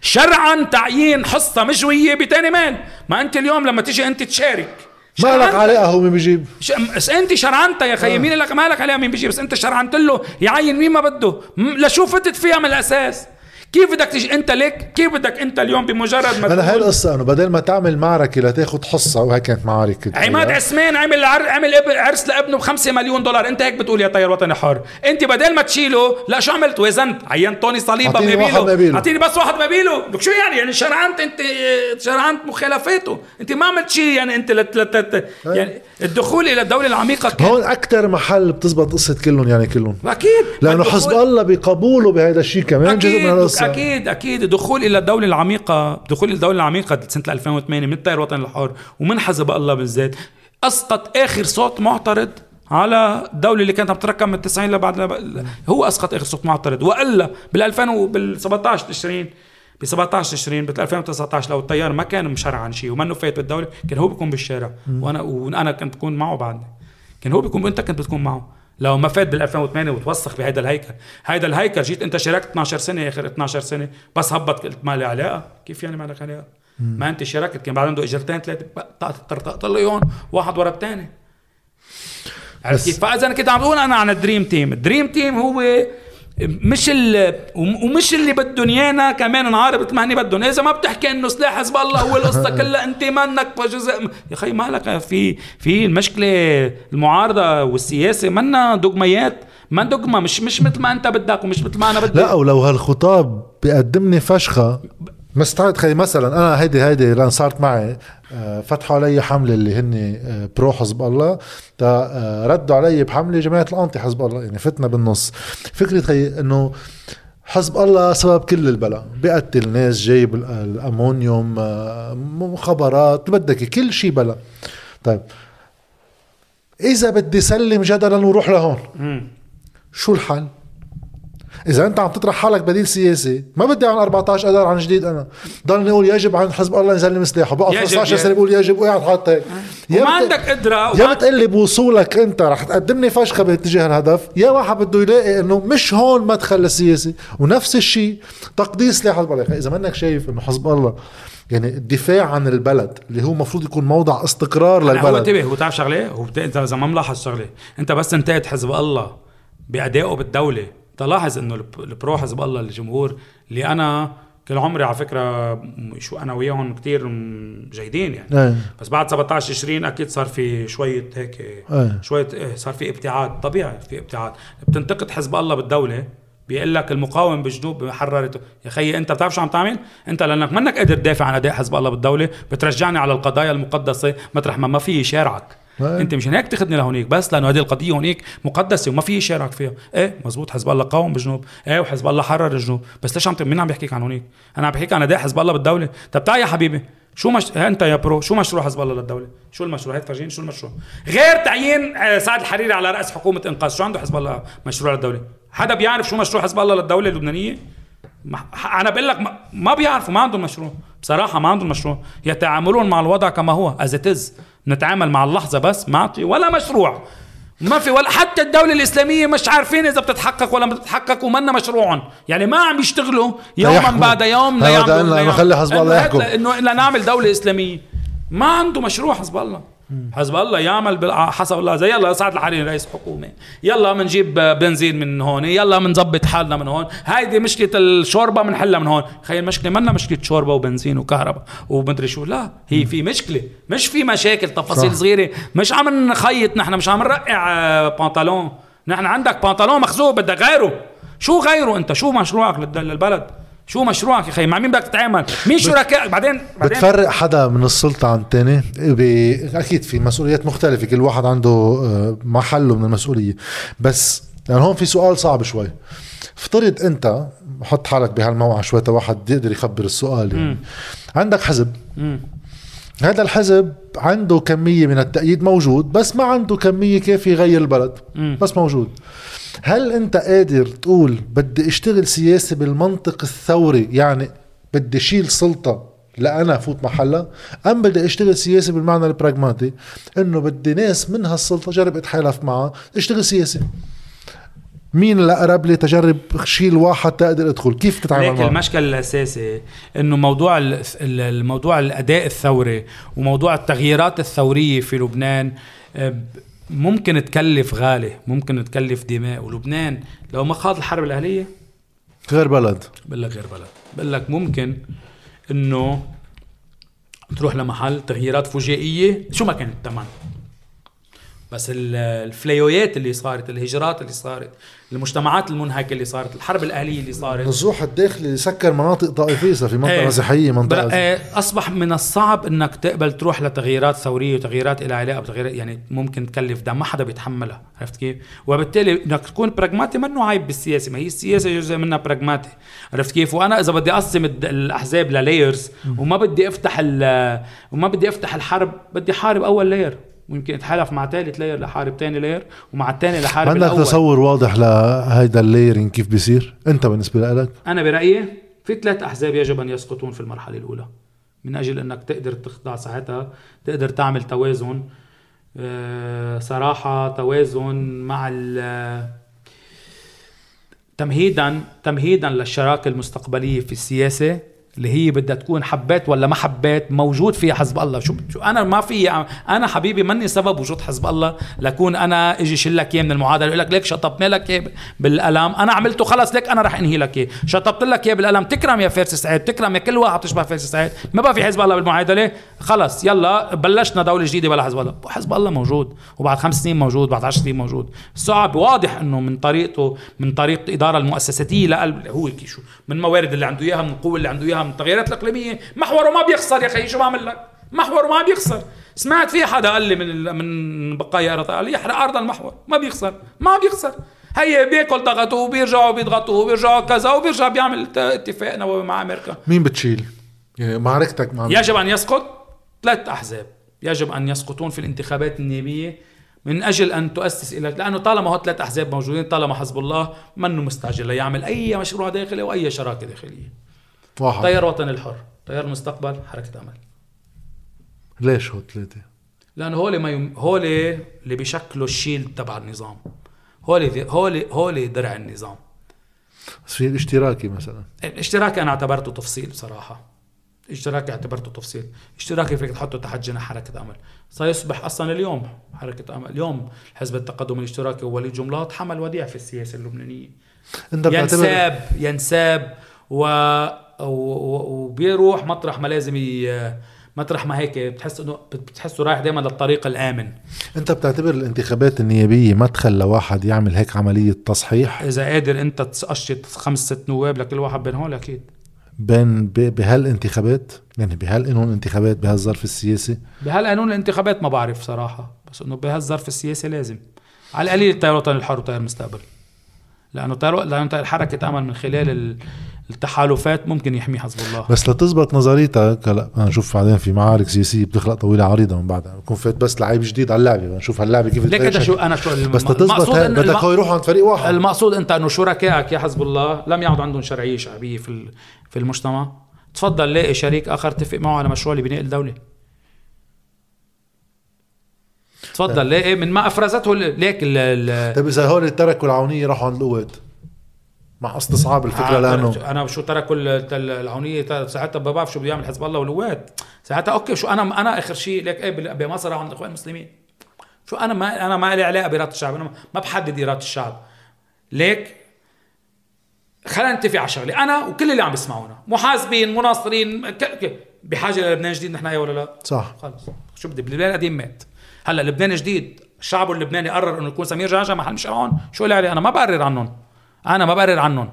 شرعا تعيين حصة مجوية بتاني مال ما أنت اليوم لما تيجي أنت تشارك. ما لك شرعاً- علاقه هو مين بيجيب؟ ش... بس أنت شرعنتها يا خيي مين لك مالك عليها مين بيجي بس أنت شرعنت له يعين مين ما بده؟ لشو فتت فيها من الأساس؟ كيف بدك تيجي انت ليك؟ كيف بدك انت اليوم بمجرد ما هاي تقول القصة إنه بدل ما تعمل معركة لتاخذ حصة وهي كانت معارك عماد عثمان عمل عر... عمل عرس لابنه ب 5 مليون دولار. انت هيك بتقول يا طير وطني حر. انت بدل ما تشيله لا شو عملت؟ وزنت. عينت توني صليبة مقابله. أعطيني بس واحد مقابله لك شو يعني؟ يعني شرعنت انت شرعنت مخالفاته. انت ما عملت شيء يعني انت لت... لت... لت... يعني الدخول إلى الدولة العميقة كان هون أكثر محل بتزبط قصة كلهم يعني كلهم. أكيد. لأنه حزب الله بقبوله بهذا الشيء كمان جزء من القصة. أكيد أكيد الدخول إلى الدولة العميقة دخول إلى الدولة العميقة سنة 2008 من التيار الوطني الحر ومن حزب الله بالذات. أسقط آخر صوت معترض على الدولة اللي كانت عم تتركب من 90 لبعد لب... هو أسقط آخر صوت معترض. وإلا بال 2000 وبال 17 تشرين ب 17 تشرين ب 2019 لو التيار ما كان مشرعن شيء ومنه فايت بالدولة كان هو بيكون بالشارع. وأنا وأنا كنت بكون معه بعدني. كان هو بيكون انت كنت بتكون معه. لو ما فات بال 2008 وتوسخ بهيدا الهيكل. هيدا الهيكل جيت انت شاركت 12 سنة آخر 12 سنة. بس هبط قلت ما لي علاقة. كيف يعني ما لك علاقة؟ ما انت شاركت. كان بعد عنده اجرتين ثلاثة. اياهم واحد ورا الثاني عرفت كيف؟ فإذا كنت عم بقول أنا عن ال dream team، ال dream team هو مش ال ومش اللي بدهم إيانا كمان نعارض مثل ما هني بدهم، إذا ما بتحكي إنه سلاح حزب الله هو القصة كلها أنت منك جزء يا أخي مالك في في المشكلة المعارضة والسياسة منا دغميات ما دغمه مش مش مثل ما أنت بدك ومش مثل ما أنا بدي. لا ولو هالخطاب بيقدمني فشخة مستعد خلي مثلا أنا هيدي هيدي لأن صارت معي آه، فتحوا علي حملة اللي هن آه، برو حزب الله آه، ردوا علي بحملة جماعة الانتي حزب الله يعني فتنا بالنص. فكرة خي إنه حزب الله سبب كل البلا بيقتل ناس جايب ال- الأمونيوم مخابرات بدك كل شيء بلا طيب إذا بدي سلم جدلا وروح لهون شو الحل؟ إذا أنت عم تطرح حالك بديل سياسي ما بدي عن 14 اذار عن جديد أنا. ضلني أقول يجب عن حزب الله يسلم سلاحه بقى يجب 15 يعني. سنة بقول يجب وقاعد حاط هيك. يا وما عندك قدرة يا وما- بتقلي بوصولك أنت رح تقدمني فشخة باتجاه الهدف. يا واحد بده يلاقي إنه مش هون مدخل السياسي. ونفس الشيء تقديس سلاح حزب الله. اذا منك شايف إنه حزب الله يعني الدفاع عن البلد اللي هو المفروض يكون موضع استقرار لا، هو للبلد. انتبه هو تعرف شغلة هو بت... انت إذا ما ملاحظ شغلة أنت بس انتقد حزب الله بأدائه بالدولة. تلاحظ إنه الب- ال pro حزب الله الجمهور اللي أنا كل عمري على فكرة شو أنا وياهم كتير جيدين يعني. إيه. بس بعد 17 20 أكيد صار في شوية هيك إيه. شوية إيه صار في ابتعاد طبيعي في ابتعاد. بتنتقد حزب الله بالدولة بيقول لك المقاوم بالجنوب حررته يا خيي أنت بتعرف شو عم تعمل؟ أنت لأنك منك قادر تدافع عن أداء حزب الله بالدولة بترجعني على القضايا المقدسة. مطرح ما ما في شارعك. إيه. انت مشان هيك تاخذني لهونيك بس لأنه هذه القضية هونيك مقدسة وما في يشارك فيها. إيه مزبوط حزب الله قاوم بالجنوب إيه وحزب الله حرر الجنوب. بس ليش عم مين عم بيحكيك عن هونيك؟ أنا عم بحكيك عن أداء حزب الله بالدولة. طب تعال يا حبيبي شو مش... ها أنت يا bro شو مشروع حزب الله للدولة؟ شو المشروع؟ هيك فرجيني شو المشروع؟ غير تعيين آه، سعد الحريري على رأس حكومة إنقاذ شو عنده حزب الله مشروع للدولة؟ حدا بيعرف شو مشروع حزب الله للدولة اللبنانية؟ أنا بقول لك ما- بيعرفوا ما عندهم مشروع. بصراحة ما عندهم مشروع. يتعاملون مع الوضع كما هو از نتعامل مع اللحظة بس ما في ولا مشروع ما في ولا حتى الدولة الإسلامية مش عارفين إذا بتتحقق ولا ما بتتحقق ومنا مشروعهم يعني ما عم يشتغلوا يوما. بعد يوم ليعملوا إنه ليعملوا. خلي حزب الله يحكم. إنه لنعمل دولة إسلامية ما عنده مشروع حزب الله حزب الله يعمل بال- حسب الله. زي يلا سعد الحريري رئيس حكومة. يلا بنجيب بنزين من هون. يلا بنظبط حالنا من هون. هيدي مشكلة الشوربة بنحلها من هون. خي المشكلة منا مشكلة شوربة وبنزين وكهرباء ومدري شو. لا هي في مشكلة. مش في مشاكل تفاصيل صح. صغيرة. مش عم نخيط نحن مش عم نرقع آه، بنطلون. نحن عندك بنطلون مخزوق بدك غيره. شو غيره انت؟ شو مشروعك للبلد؟ شو مشروعك يا أخي؟ مع مين بدك تتعامل؟ مين شركائك بعدين بعدين؟ بتفرق حدا من السلطة عن الثاني أكيد في مسؤوليات مختلفة كل واحد عنده آه، محله من المسؤولية. بس يعني هون في سؤال صعب شوي. افترض أنت حط حالك بهالموقع شوي واحد يقدر يخبر السؤال يعني. عندك حزب. مم. هذا الحزب عنده كمية من التأييد موجود بس ما عنده كمية كافية يغير البلد. مم. بس موجود. هل أنت قادر تقول بدي أشتغل سياسي بالمنطق الثوري؟ يعني بدي أشيل سلطة لأنا فوت محلها؟ أم بدي أشتغل سياسي بالمعنى البراغماتي؟ إنه بدي ناس من هالسلطة جرب أتحالف معها أشتغل سياسي مين الأقرب لي تجرب شيل واحد تقدر أدخل؟ كيف تتعامل لكن معه؟ المشكل الأساسي إنه موضوع ال- ال- الموضوع الأداء الثوري وموضوع التغييرات الثورية في لبنان آه، ممكن تكلف غالي ممكن تكلف دماء. ولبنان لو ما خاض الحرب الأهلية غير بلد. بقول لك غير بلد. بقول لك ممكن إنه تروح لمحل تغييرات فجائيه شو ما كان الثمن بس ال- الفليويات اللي صارت الهجرات اللي صارت المجتمعات المنهكة اللي صارت الحرب الأهلية اللي صارت النزوح الداخلي سكر مناطق طائفية صار في منطقة إيه. مسيحية منطقة بل- آه، أصبح من الصعب إنك تقبل تروح لتغييرات ثورية وتغييرات لها علاقة بتغييرات يعني ممكن تكلف دم ما حدا بيتحملها عرفت كيف؟ وبالتالي إنك تكون براغماتي منه عيب بالسياسة ما هي السياسة جزء منها براغماتي عرفت كيف؟ وأنا إذا بدي أقسم الأحزاب لل layers وما بدي أفتح وما بدي أفتح الحرب بدي حارب أول layer ويمكن اتحالف مع ثالث layer لحارب ثاني layer ومع الثاني لحارب عندك تصور واضح لهيدا ال layering كيف بيصير؟ أنت بالنسبة لك؟ أنا برأيي في ثلاث أحزاب يجب أن يسقطون في المرحلة الأولى. من أجل أنك تقدر تخضع ساعتها تقدر تعمل توازن آه، صراحة توازن مع ال- تمهيدا تمهيدا للشراكة المستقبلية في السياسة. اللي هي بدها تكون حبات ولا ما حبات موجود فيها حزب الله. شو شو أنا ما في أنا حبيبي مني سبب وجود حزب الله. لكون أنا إجي شلك إياه من المعادلة يقول لك ليك شطبنا لك إياه بالقلم أنا عملته خلص ليك أنا رح إنهي لك إياه. شطبت لك إياه بالقلم تكرم يا فارس سعيد تكرم يا كل واحد بتشبه فارس سعيد. ما بقى في حزب الله بالمعادلة. خلص يلا بلشنا دولة جديدة بلا حزب الله. حزب الله موجود. وبعد خمس سنين موجود بعد عشر سنين موجود. صعب واضح إنه من طريقته من طريقه الاداره المؤسساتية لقلب هو شو من الموارد اللي عنده إياها من القوه اللي عنده إياها. من التغييرات الإقليمية. محوره ما بيخسر يا أخي شو بعمل لك؟ محور ما بيخسر. سمعت في حدا قال لي من من بقايا ارض قال لي يحرق أرض المحور. ما بيخسر ما بيخسر. هي بياكل ضغطه وبيرجعوا بيضغطوا وبيرجعوا كذا وبيرجع بيعمل اتفاق نووي مع أمريكا. مين بتشيل؟ معركتك مع؟ يجب أن يسقط ثلاث أحزاب. يجب أن يسقطون في الانتخابات النيابية من أجل أن تؤسس إلى لأنه طالما هو ثلاث أحزاب موجودين طالما حزب الله منه مستعجل ليعمل أي مشروع داخلي وأي شراكة داخلية. واحد. تيار وطن الحر تيار المستقبل حركة أمل. ليش هو ثلاثة؟ لأنه هول ما يم... هول اللي بيشكلوا الشيل تبع النظام. هول هول هول درع النظام. بس في الاشتراكي مثلا. الاشتراكي أنا اعتبرته تفصيل بصراحه اشتراكي اعتبرته تفصيل. اشتراكي فيك تحطه تحت جناح حركة أمل. سيصبح أصلا اليوم حركة أمل. اليوم حزب التقدم الاشتراكي ووليد جملات حمل وديع في السياسة اللبنانية. أنت ينساب ينساب و... وبيروح مطرح ما لازم ي... مطرح ما هيك بتحس إنه بتحسه رايح دائما للطريق الآمن. أنت بتعتبر الانتخابات النيابية مدخل لواحد يعمل هيك عملية تصحيح؟ إذا قادر أنت تقشط خمس ست نواب لكل واحد بين هول أكيد. بين بهالانتخابات؟ يعني بهالقانون الانتخابات بهالظرف السياسي؟ بهالقانون الانتخابات ما بعرف صراحة بس إنه بهالظرف السياسي لازم. على القليل التيار الوطني الحر وتيار المستقبل. لأنه تيار لأنه تيار حركة أمل من خلال ال- التحالفات ممكن يحمي حزب الله. بس لتزبط نظريتك هلا نشوف بعدين في معارك سياسية بتخلق طويلة عريضة من بعدها. بكون فات بس لعيب جديد على اللعبة بدنا نشوف هاللعبة كيف ليك انت. شو أنا شو الم- بس لتزبط بدك الم- هو يروحوا عند فريق واحد. المقصود انت انه شركائك يا حزب الله لم يعد عندهم شرعيه شعبيه في ال- في المجتمع. تفضل لاقي شريك آخر اتفق معه على مشروع لبناء الدولة. تفضل لاقي من ما أفرزته ليك ال- طيب إذا هول تركوا العونية راحوا عند القوات. مع استصعاب الفكرة لأنه أنا شو تركوا ال- ال- العونية ساعتها ما بعرف شو بده يعمل حزب الله والقوات ساعتها أوكي شو أنا أنا آخر شيء ليك إيه بمصر عند الإخوان المسلمين. شو أنا ما أنا ما لي علاقة بإرادة الشعب أنا ما بحدد إرادة الشعب. ليك خلينا نتفق على شغلة. أنا وكل اللي عم بيسمعونا محاسبين مناصرين ك- ك- بحاجة للبنان جديد نحن ولا لا؟ صح. خلص. شو بدي؟ لبنان القديم مات. هلأ لبنان جديد الشعب اللبناني قرر إنه يكون سمير جعجع محل مش معهم شو اللي علي أنا ما بقرر عنهم. أنا ما بقرر عنهم.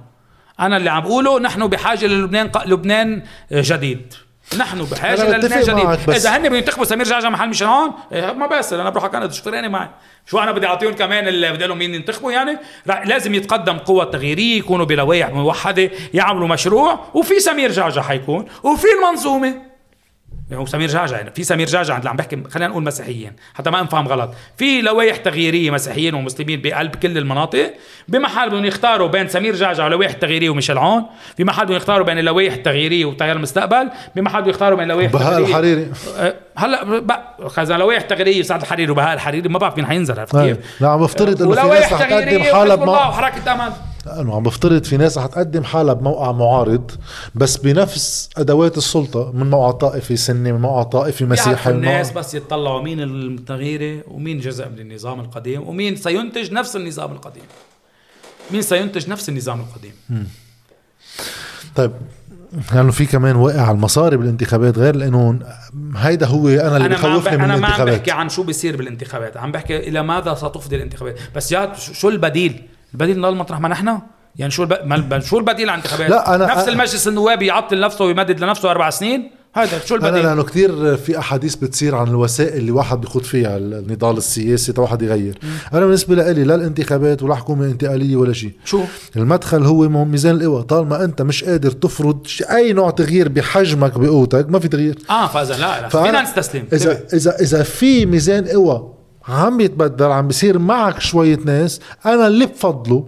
أنا اللي عم بقوله نحن بحاجة للبنان لبنان جديد. نحن بحاجة للبنان جديد. بس- إذا هن بدهم ينتخبوا سمير جعجع محل ميشيل عون إيه ما بأسر أنا بروح على كندا شو فرقني معي. شو أنا بدي أعطيهم كمان اللي بدي لهم مين ينتخبوا يعني؟ لا لازم يتقدم قوة تغييرية يكونوا بلوائح موحدة يعملوا مشروع وفي سمير جعجع حيكون وفي المنظومة. هو سمير جعجع يعني. في سمير جعجع اللي عم بحكي خلينا نقول مسيحيين حتى ما نفهم غلط. في لوائح تغييرية مسيحيين ومسلمين بقلب كل المناطق. بمحل بدهم يختاروا بين سمير جعجع واللوائح التغييرية وميشيل عون. بمحل بدهم يختاروا بين اللوائح التغييرية وتيار المستقبل. بمحل بدهم يختاروا بين اللوائح بهاء الحريري. أه، هلأ اذا لوائح تغييريه سعد الحريري وبهاء الحريري ما بعرف مين حينزل عرفت. كيف؟ لا عم بفترض إنه في ولوائح ناس رح تقدم تغييريه حالها بموقع وحركه امل انه عم بفترض في ناس رح تقدم حالها بموقع معارض بس بنفس أدوات السلطة من موقع طائفي سني من موقع طائفي مسيحي الناس بس يتطلعوا مين المتغيرة ومين جزء من النظام القديم ومين سينتج نفس النظام القديم. مين سينتج نفس النظام القديم. طيب لأنه في كمان واقع على المصاري بالانتخابات غير القانون هيدا هو أنا اللي بخوفني من أنا ما عم الانتخابات. بحكي عن شو بيصير بالانتخابات عم بحكي إلى ماذا ستفضي الانتخابات. بس يا شو البديل؟ البديل نضل مطرح ما نحن؟ يعني شو الب... شو البديل عن الانتخابات لا، أنا- نفس أنا- المجلس النواب يعطل نفسه ويمدد لنفسه أربع سنين؟ هذا شو أنا البديل؟ لأنه كثير في أحاديث بتصير عن الوسائل اللي واحد بيخوض فيها النضال السياسي تا واحد يغير. أنا بالنسبة لي لا الانتخابات ولا حكومة انتقالية ولا شيء. شو؟ المدخل هو ميزان القوى. طالما أنت مش قادر تفرض أي نوع تغيير بحجمك بقوتك ما في تغيير. آه فإذا لا لا. فأنا- فينا نستسلم إذا. إذا إذا في ميزان قوى عم يتبدل عم بيصير معك شوية ناس. أنا اللي بفضله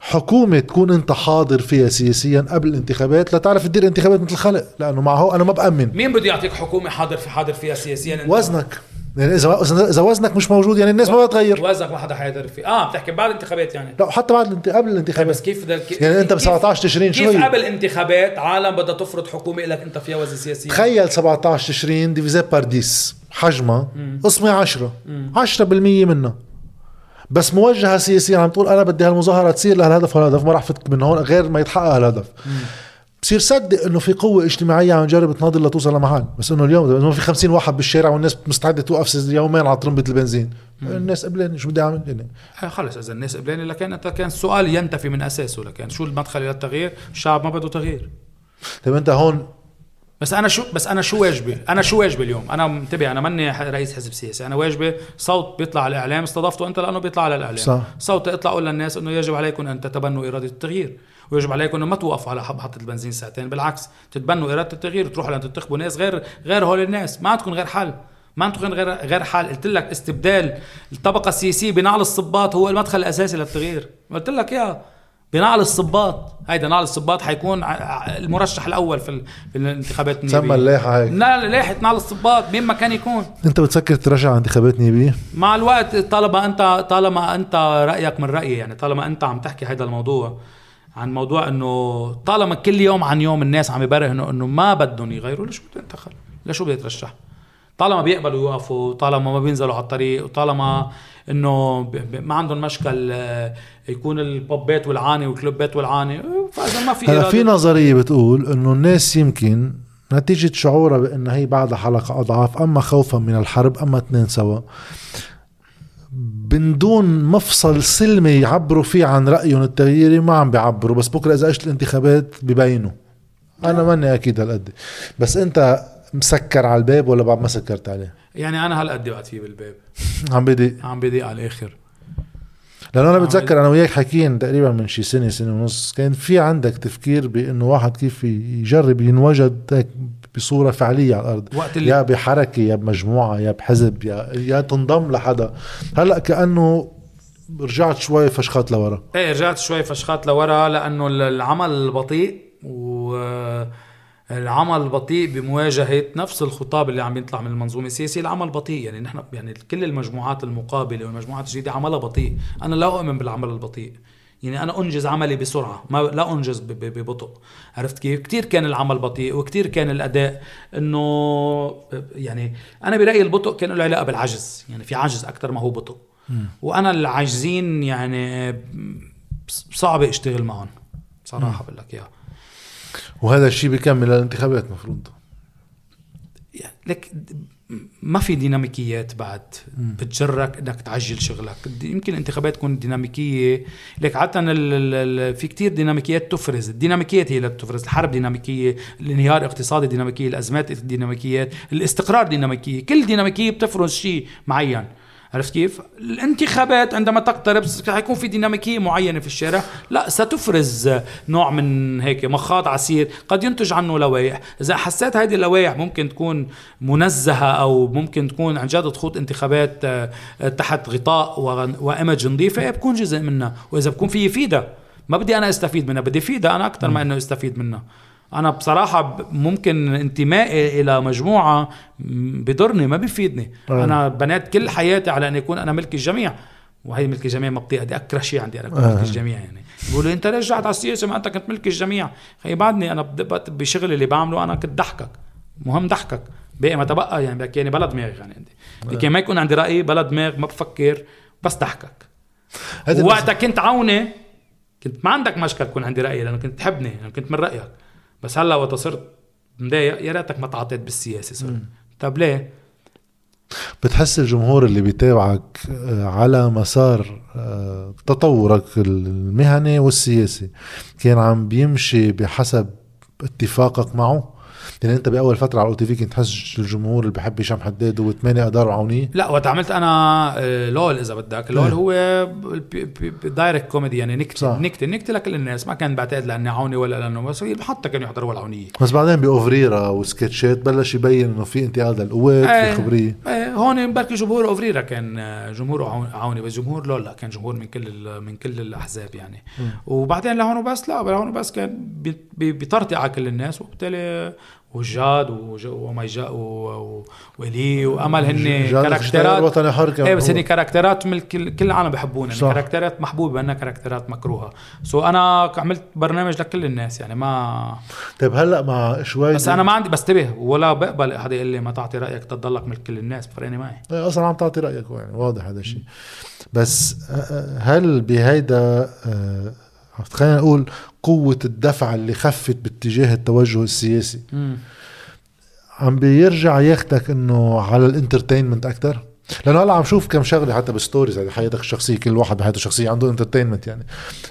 حكومة تكون أنت حاضر فيها سياسيا قبل الانتخابات لتعرف تدير انتخابات مثل الخلق لأنه معه أنا ما بأمن. مين بده يعطيك حكومة حاضر في حاضر فيها سياسيا؟ أنت؟ وزنك. يعني اذا اذا وزنك مش موجود يعني الناس ما بتغير. وزنك ما حدا حيقدر فيه. آه بتحكي بعد الانتخابات يعني. لا حتى بعد الانت- قبل طيب الانتخابات. بس كيف كيف يعني أنت ب كيف- 17 تشرين شو كيف؟ قبل انتخابات عالم بدها تفرض حكومة لك أنت فيها وزن سياسي؟ تخيل 17 تشرين divisée par dix حجمها قسمة 10 10% منها. بس موجهة سياسيا عم تقول أنا بدي هالمظاهرة تصير لهالهدف والهدف ما راح فل من هون غير ما يتحقق هالهدف. بصير صدق إنه في قوة اجتماعية عم تجرب تناضل لتوصل لمحل. بس إنه اليوم ما في 50 واحد بالشارع والناس مستعدة توقف يومين على طرمبة البنزين. الناس قبلاني شو بدي أعمل؟ يعني. آه خلص إذا الناس قبلاني لكن انت كان السؤال ينتفي من أساسه لكن شو المدخل إلى التغيير الشعب ما بده تغيير. طيب أنت هون بس أنا شو بس أنا شو واجبي؟ أنا شو واجبي اليوم؟ أنا منتبه أنا ماني رئيس حزب سياسي. أنا واجبي صوت بيطلع على الإعلام استضفته أنت لأنه بيطلع على الإعلام. صح. صوت اطلع قول للناس إنه يجب عليكم أن تتبنوا إرادة التغيير. ويجب عليكم إنه ما توقفوا على محطه البنزين ساعتين بالعكس تتبنوا إرادة التغيير وتروحوا لأن تنتخبوا ناس غير غير هول الناس. ما عندكم غير حل. ما عندكم غير غير حل. قلت لك استبدال الطبقة السياسية بنعل الصباط هو المدخل الأساسي للتغيير. قلت لك يا بنعل الصباط. هيدا نعل الصباط حيكون المرشح الأول في, ال- في الانتخابات النيابية. تسمى اللائحة هيك. لا لائحة نعل الصباط. مين ما كان يكون. أنت بتفكر ترجع على انتخابات نيابية؟ مع الوقت طالما انت طالما أنت رأيك من رأيي يعني طالما أنت عم تحكي هذا الموضوع عن موضوع إنه طالما كل يوم عن يوم الناس عم يبرهنوا إنه ما بدهم يغيروا ليش بده ينتخب؟ ليش بده يترشح؟ طالما بيقبلوا يوقفوا طالما ما بينزلوا على الطريق وطالما إنه ما عندهم مشكل آه، يكون البوبات والعاني والكلوبات والعاني فإذا ما في هلا في نظرية بتقول إنه الناس يمكن نتيجة شعورها بأن هي بعدها حلقة أضعاف أما خوفا من الحرب أما اثنين سوا. من دون مفصل سلمي يعبروا فيه عن رأيهم التغييري ما عم بيعبروا. بس بكرة إذا إجت الانتخابات ببينوا. أنا ماني أكيد هالقد. بس أنت مسكر على الباب ولا بعد ما سكرت عليه؟ يعني أنا هالقد وقت فيه بالباب. عم بدي. عم بضيق على الآخر. لأنه أنا بتذكر أنا وياك حكيين تقريبا من شي سنة سنة ونص كان في عندك تفكير بأنه واحد كيف يجرب ينوجد هيك بصورة فعلية على الأرض؟ وقت اللي يا بحركة يا بمجموعة يا بحزب يا يا تنضم لحدا. هلأ كأنه رجعت شوي فشخات لورا. إيه رجعت شوي فشخات لورا لأنه العمل البطيء والعمل البطيء بمواجهة نفس الخطاب اللي عم يطلع من المنظومة السياسية. العمل بطيء يعني نحن يعني كل المجموعات المقابلة والمجموعات الجديدة عملها بطيء. أنا لا أؤمن بالعمل البطيء. يعني أنا أنجز عملي بسرعة ما لا أنجز ببطء. عرفت كيف؟ كثير كان العمل بطيء وكثير كان الأداء إنه يعني أنا برأيي البطء كان له علاقة بالعجز. يعني في عجز أكثر ما هو بطء. وأنا العاجزين يعني صعب أشتغل معهم صراحة بقول لك إياها. وهذا الشيء بيكمل للانتخابات مفروض. لك ما في ديناميكيات بعد؟ بتجرك إنك تعجل شغلك. يمكن الانتخابات تكون ديناميكية. لك عادة في كتير ديناميكيات تفرز. الديناميكيات هي اللي بتفرز. الحرب ديناميكية الانهيار الاقتصادي ديناميكية الأزمات ديناميكيات الاستقرار ديناميكية. كل ديناميكية بتفرز شيء معين. عرفت كيف؟ الانتخابات عندما تقترب حيكون في ديناميكية معينة في الشارع، لا ستفرز نوع من هيك مخاض عسير قد ينتج عنه لوائح، إذا حسيت هذه اللوائح ممكن تكون منزهة أو ممكن تكون عن جد تخوض انتخابات آه، تحت غطاء وايمج نظيفة بكون جزء منها، وإذا بكون في يفيدها، ما بدي أنا أستفيد منها، بدي افيدها أنا أكثر ما إنه أستفيد منها. أنا بصراحة ممكن انتمائي إلى مجموعة بضرني ما بيفيدني. أه. أنا بنيت كل حياتي على ان يكون أنا ملك الجميع وهي ملك الجميع ما بطيئه أكره شيء عندي أنا أه. ملك الجميع يعني. بيقولوا أنت رجعت على السياسة ما أنت كنت ملك الجميع. خي بعدني أنا بشغلي اللي بعمله أنا كنت ضحكك مهم ضحكك. باقي ما تبقى يعني بحكي يعني بلا دماغ يعني عندي. أه. ما يكون عندي رأي بلا دماغ ما بفكر بس ضحكك. وقتها كنت عوني كنت ما عندك مشكل تكون عندي رأي لأنه كنت تحبني لأنه كنت من رأيك. بس هلا وقت صرت مضايق يا ريتك ما تعاطيت بالسياسة صرت طب ليه؟ بتحس الجمهور اللي بيتابعك آه، على مسار آه، تطورك المهني والسياسي كان عم بيمشي بحسب اتفاقك معه؟ يعني انت بأول فترة على أو تي في كنت تحس الجمهور اللي بحب هشام حداد هو 8 اذار وعونيه لا وقت عملت أنا آه، لول إذا بدك. لول إيه. هو direct comedy يعني نكتة نكتة نكتة لكل الناس. ما كان بعتقد لأني عوني ولا لأنه بس حتى كانوا يحضروا العونية. بس بعدين بأوفريرا وسكتشات بلش يبين إنه في انتقاد للقوات إيه في خبرية. إيه هون بركي جمهور أوفريرا كان آه، جمهور عوني بس جمهور لول لا كان جمهور من كل من كل الأحزاب يعني. م. وبعدين لهون وبس لا لهون وبس كان بيطرطق على كل الناس وبالتالي وجاد وما جاء ولي وأمل هن كاركترات. وطني حر إيه بس هن كاركترات من كل كل العالم بحبونا. يعني كاركترات محبوبة منها كاركترات مكروهة. so أنا عملت برنامج لكل الناس يعني ما طيب هلأ مع شوي بس أنا ما عندي بستبه ولا بقبل حدا يقول لي ما تعطي رأيك تضلك ملك كل الناس بفرقني معي. إيه أصلا عم تعطي رأيك يعني واضح هذا الشيء. بس هل بهيدا خلينا نقول قوة الدفع اللي خفت باتجاه التوجه السياسي. م. عم بيرجع ياخدك إنه على ال entertainment أكثر لأنه هلا عم شوف كم شغلة حتى بال stories هذه حياتك الشخصية كل واحد بحياته الشخصية عنده entertainment يعني.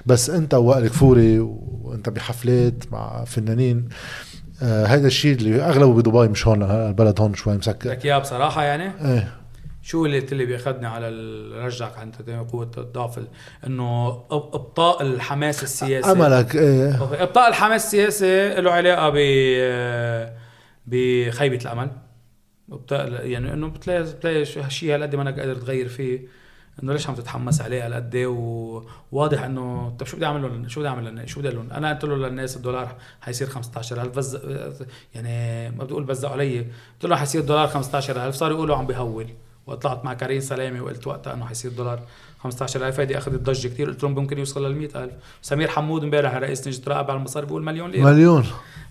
بس أنت وائل كفوري وأنت بحفلات مع فنانين آه هذا الشيء اللي أغلبه بدبي مش هون البلد هون شوي مسكر. لك إياه بصراحة يعني؟ إيه. شو اللي قلت لي بياخذني على رجعك عند قوة الضعف؟ إنه إبطاء الحماس السياسي. املك إيه. إبطاء الحماس السياسي له علاقة ب بخيبه الأمل. يعني إنه بتلاقي بتلاقي شيء هالقد ما انك قادر تغير فيه. إنه ليش عم تتحمس عليه هالقد؟ وواضح إنه طب شو بدي أعمل لهم؟ شو بدي أعمل لهم شو بدي لهم؟ أنا قلت له للناس الدولار حيصير 15000 بز يعني ما بدي أقول بزقوا علي. قلت له حيصير الدولار 15000 صاروا يقولوا عم بهول. وطلعت مع كريم سلامه وقلت وقتها إنه حيصير دولار 15000 هيدي أخذت ضجه كثير قلت لهم ممكن يوصل لل 100000 سمير حمود امبارح رئيس لجنه الرقابه على المصاري بيقول مليون ليرة. مليون.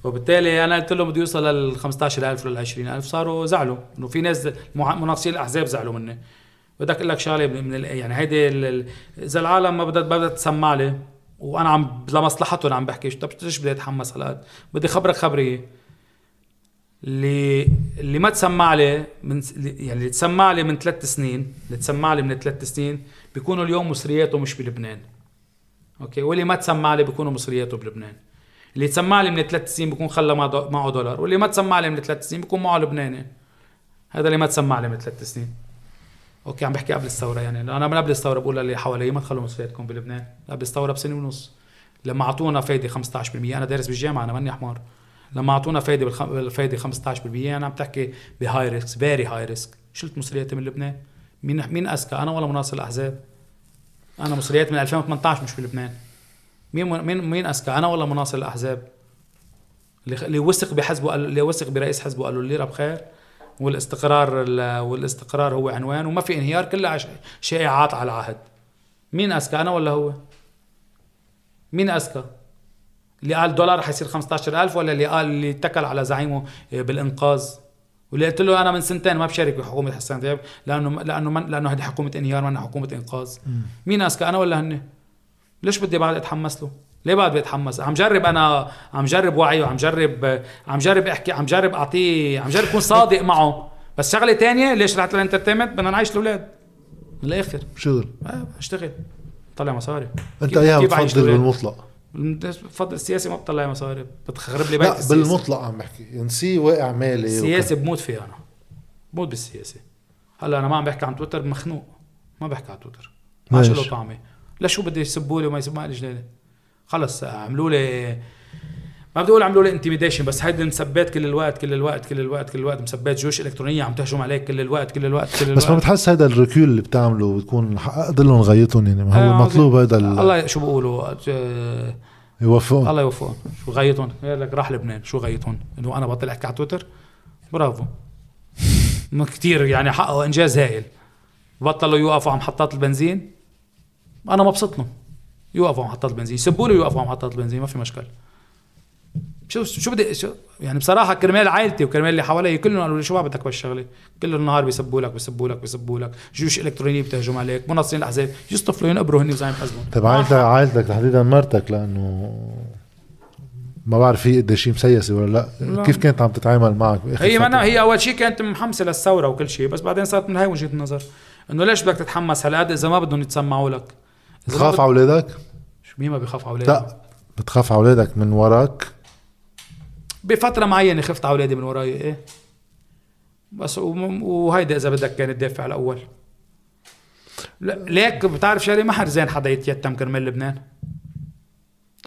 وبالتالي أنا قلت لهم بده يوصل لل 15000 ولا 20000 صاروا زعلوا. إنه في ناس مناقصين الأحزاب زعلوا مني. بدك أقول لك شغلة من يعني هيدي إذا العالم ما بدها بدها تسمع لي وأنا عم لمصلحتهم عم بحكي. طب ليش بدي أتحمس هالقد بدي خبرك خبريه اللي اللي ما تسمع لي من يعني اللي تسمع لي من ثلاث سنين اللي تسمع لي من ثلاث سنين بيكونوا اليوم مصرياته مش بلبنان. أوكي؟ واللي ما تسمع لي بيكونوا مصرياته بلبنان. اللي تسمع لي من ثلاث سنين بيكون خلى معه دولار. واللي ما تسمع لي من ثلاث سنين بيكون معه لبناني. هذا اللي ما تسمع لي من ثلاث سنين. أوكي؟ عم بحكي قبل الثورة يعني. أنا من قبل الثورة بقول للي حوالي ما تخلوا مصرياتكم بلبنان. قبل الثورة بسنة ونص. لما أعطونا فايدة 15% أنا دارس بالجامعة أنا ماني حمار. لما أعطونا فايدة بالفايده 15% أنا عم تحكي ب high risk very high risk شلت مصرياتي من لبنان. مين مين أذكى؟ أنا ولا مناصر الأحزاب. أنا مصرياتي من 2018 مش بلبنان. مين مين مين أذكى؟ أنا ولا مناصر الأحزاب. اللي وثق بحزبه اللي وثق برئيس حزبه قال له الليره بخير والاستقرار والاستقرار هو عنوان وما في انهيار كلها شائعات على العهد مين أذكى؟ أنا ولا هو؟ مين أذكى؟ اللي قال دولار حيصير 15000 ولا اللي قال اللي اتكل على زعيمه بالإنقاذ. واللي قلت له أنا من سنتين ما بشارك بحكومة حسان دياب لأنه لأنه من لأنه هذه حكومة إنهيار ما حكومة إنقاذ. م. مين أذكى أنا ولا هن؟ ليش بدي بعد أتحمس له؟ ليه بعد بيتحمس؟ عم جرب أنا عم جرب وعيه عم جرب عم جرب أحكي عم جرب أعطيه عم جرب اكون صادق معه. بس شغلة تانية ليش رحت للإنترتينمنت؟ بدنا نعيش الأولاد من الآخر. شغل آه أشتغل. طلع مصاري. أنت أياها بتفضل؟ بالمطلق. بفضل السياسي ما بطلع مصاري بتخرب لي بيت لا. بالمطلق عم بحكي. نسي واقع مالي السياسي بموت فيه أنا. بموت بالسياسي. هلأ أنا ما عم بحكي عن تويتر مخنوق. ما بحكي عن تويتر. ما؟ له طعمة. لا شو بدي يسبوا لي وما يسبوا لي؟ خلص عملوا لي ما بدي أقول عملوا لي intimidation بس هيدي مسبات كل الوقت كل الوقت كل الوقت كل الوقت مسبات جيوش إلكترونية عم تهجم عليك كل الوقت كل الوقت كل الوقت بس ما بتحس هذا ال recul اللي بتعمله بتكون حققت لهم غايتهم يعني ما هو آه، مطلوب هذا ال- الله شو بيقولوا آه، يوفقهم. الله يوفقهم. شو غايتهم قال لك راح لبنان شو غايتهم إنه أنا بطل احكي على تويتر. برافو. ما كثير يعني حققوا إنجاز هائل بطلوا يوقفوا على محطات البنزين. أنا مبسوط لهم. يوقفوا على محطات البنزين. سبوا له يوقفوا على محطات البنزين ما في مشكل. شو شو بدي شو يعني بصراحة كرمال عائلتي وكرمال اللي حوالي كلهم قالوا لي شو ما بدك بهالشغلة كل النهار بيسبوا لك بيسبوا لك بيسبوا لك جيوش إلكترونية بتهجم عليك منصرين الأحزاب يصطفلوا ينقبروا هن وزي ما يحزبون طيب عائلتك عائلتك تحديدا مرتك لأنه ما بعرف هي قديش هي مسيسه ولا لا. لا. كيف كانت عم تتعامل معك هي؟ منا هي أول شيء كانت محمسة للثورة وكل شيء بس بعدين صارت من هاي وجهة النظر إنه ليش بدك تتحمس هالقد إذا ما بدهم يتسمعوا لك بتخاف على أولادك؟ شو مين ما بيخاف على اولاده لا بتخاف على أولادك من وراك بفترة معينة خفت على أولادي من وراي إيه. بس وهيدا إذا بدك كان الدافع الأول. لا ليك بتعرف شغلة ما حرزان حدا يتيتم كرمال لبنان.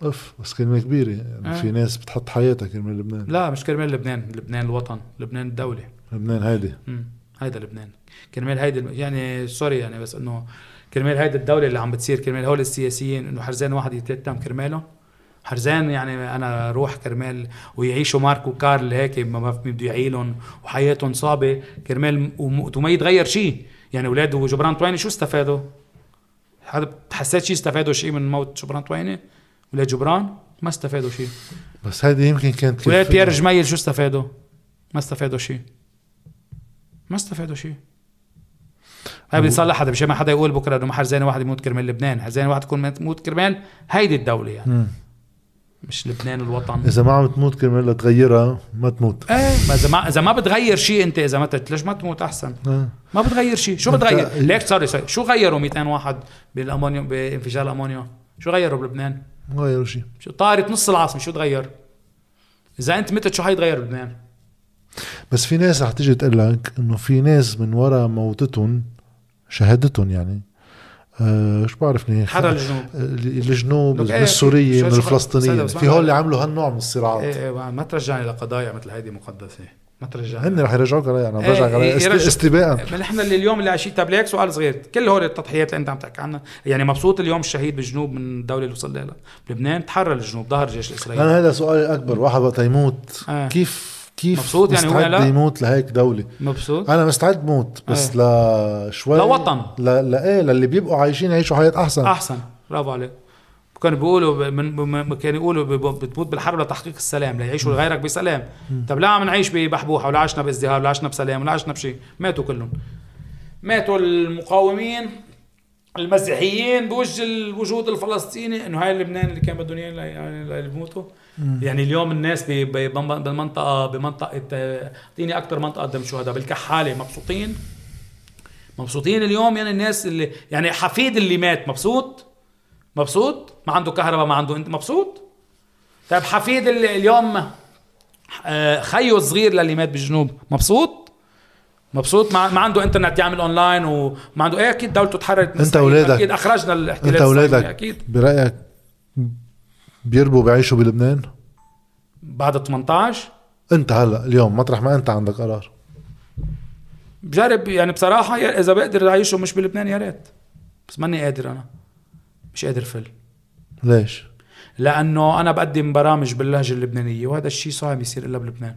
اف بس كلمة كبيرة. يعني آه. في ناس بتحط حياتها كرمال لبنان. لا مش كرمال لبنان لبنان الوطن لبنان الدولة. لبنان هيدي هيدا لبنان. كرمال الم- يعني sorry يعني بس إنه كرمال هيدا الدولة اللي عم بتصير كرمال هول السياسيين إنه حرزان واحد يتيتم كرمالهم. حرزان يعني أنا روح كرمال ويعيشوا ماركو كارل هيك ما بده يعيلهم وحياتهم صعبة كرمال وم- وما يتغير شيء يعني أولاد وجبران طويني شو استفادوا؟ حدا حسيت شيء استفادوا شيء من موت جبران طويني؟ ولاد جبران ما استفادوا شيء بس هيدي يمكن كانت كيف- ولاد بيير جميل شو استفادوا؟ ما استفادوا شيء ما استفادوا شيء هاي بدي يصلح حدا مشان ما حدا يقول بكرة إنه ما حرزاني واحد يموت كرمال لبنان، حرزاني واحد يكون يموت كرمال هيدي الدولة يعني مم. مش لبنان الوطن إذا ما عم تموت كرمال تغيرها ما تموت إيه ما إذا ما إذا ما بتغير شيء أنت إذا متت ليش ما تموت أحسن؟ آه. ما بتغير شيء، شو بتغير؟ ليك sorry sorry شو غيروا 200 واحد بالامونيوم بانفجار الأمونيوم؟ شو غيروا بلبنان؟ ما غيروا شيء شو طارت نص العاصمة شو تغير؟ إذا أنت متت شو حيتغير بلبنان؟ بس في ناس رح تيجي تقول لك إنه في ناس من ورا موتتهم شهادتهم يعني آه شو بعرفني حرر الجنوب آه، الجنوب. من إيه، من الفلسطينيين بس ما في هول اللي بعرف. عملوا هالنوع من الصراعات. إيه إيه ما ترجعني لقضايا مثل هيدي مقدسة. ما ترجعني. هن رح يرجعوك علي أنا إيه، برجعك علي إيه، استباء نحن اللي اليوم اللي عايشين طب ليك سؤال صغير؟ كل هول التضحيات اللي أنت عم تحكي عنها يعني مبسوط اليوم الشهيد بالجنوب من الدولة اللي وصل لها؟ بلبنان تحرر الجنوب ظهر الجيش الاسرائيلي أنا هذا سؤالي الاكبر واحد وقت يموت آه. كيف كيف مبسوط يعني هو مستعد لا؟ يموت لهيك دولة؟ مبسوط. أنا مستعد موت بس لشوي لوطن. لا إيه للي بيبقوا عايشين يعيشوا حياة أحسن. أحسن. برافو عليك. كانوا بيقولوا من كانوا يقولوا بتموت بالحرب لتحقيق السلام ليعيشوا غيرك بسلام. طب لا عم نعيش ببحبوحة ولا عشنا بازدهار ولا عشنا بسلام ولا عشنا بشيء ماتوا كلهم. ماتوا المقاومين المسيحيين بوجه الوجود الفلسطيني إنه هاي لبنان اللي كان بدهم اياه اللي- يعني بيموتوا يعني اليوم الناس بالمنطقة بمنطقة اعطيني أكثر منطقة قدم شهداء بالكحالة مبسوطين؟ مبسوطين اليوم يعني الناس اللي يعني حفيد اللي مات مبسوط؟ مبسوط؟ ما عنده كهرباء ما عنده انت مبسوط؟ طيب حفيد اللي اليوم آه، خيه الصغير للي مات بالجنوب مبسوط؟ مبسوط؟ ما, ما عنده إنترنت يعمل أونلاين وما عنده إيه أكيد دولته تحررت إسرائيل. أولادك- أكيد أخرجنا الاحتلال أنت أولادك. أكيد. برأيك بيربوا بيعيشوا بلبنان؟ بعد 18 انت هلا اليوم مطرح ما انت عندك قرار. بجرب يعني بصراحة إذا بقدر أعيشه مش بلبنان يا ريت. بس ماني قادر أنا. مش قادر فل. ليش؟ لأنه أنا بقدم برامج باللهجة اللبنانية وهذا الشيء صعب يصير إلا بلبنان.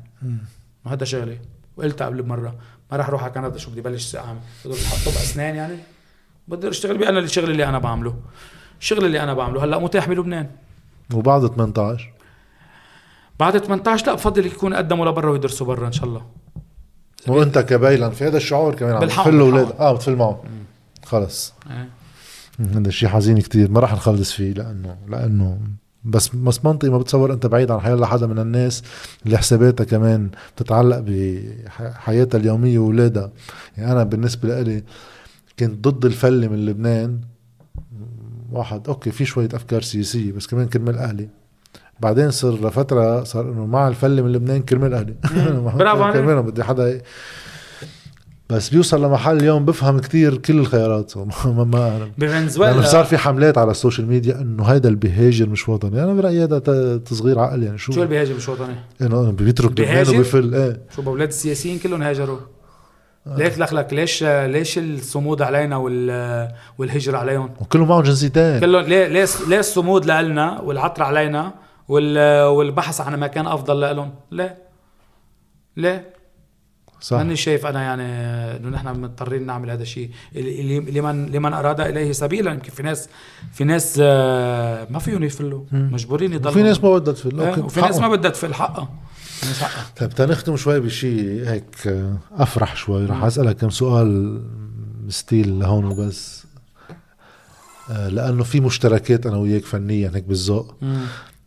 وهذا شغلي. وقلتها قبل بمره ما راح أروح على كندا شو بدي بلش اعمل بدي أروح طب أسنان يعني. بدي أشتغل بانا الشغل اللي أنا بعمله. الشغل اللي أنا بعمله هلأ متاح بلبنان. وبعد 18 بعد 18 لا بفضل يكون قدموا لبرا ويدرسوا برا إن شاء الله. وانت كبيلن في هذا الشعور كمان عم بالحق- تفل بالحق. أولاد آه بتفل معهم خلص. إيه. هذا شيء حزين كتير. ما راح نخلص فيه لأنه لأنه بس بس منطقي ما بتصور أنت بعيد عن حياة حدا من الناس اللي حساباتها كمان بتتعلق بحياتها اليومية وأولادها. يعني أنا بالنسبة لي كنت ضد الفله من لبنان واحد أوكي في شوية أفكار سياسية بس كمان كرمال أهلي. بعدين صار لفترة صار إنه مع الفله من لبنان كرمال أهلي. برافو عليك. كرمالهم بدي حدا بس بيوصل لمحل اليوم بفهم كتير كل الخيارات. ما ما بفنزويلا. صار في حملات على ال social media إنه هيدا البيهيجر مش وطني. أنا برأيي هذا تصغير عقل يعني شو؟ شو البيهاجر مش وطني؟ إنه بيترك لبنان؟ وبيفل إيه. شو بأولاد السياسيين كلهم هاجروا؟ ليك لك ليش ليش الصمود علينا وال والهجرة عليهم؟ وكلهم معهم جنسيتين كلهم ليه ليه ليه الصمود لنا والعطر علينا وال والبحث عن مكان أفضل لهم؟ ليه؟ ليه؟ صح ماني شايف أنا يعني إنه نحن مضطرين نعمل هذا الشيء لمن لمن أراد إليه سبيلا يمكن في ناس في ناس آه، ما فيهم يفلوا مجبورين يضلوا في ناس ما بدها تفل آه، وفي ناس ما. بدها تفل ناس حقها طيب تنختم شوي بشيء هيك آه، أفرح شوي. رح أسألك كم سؤال ستيل لهون وبس. آه، لأنه في مشتركات أنا وياك فنيا هيك بالذوق.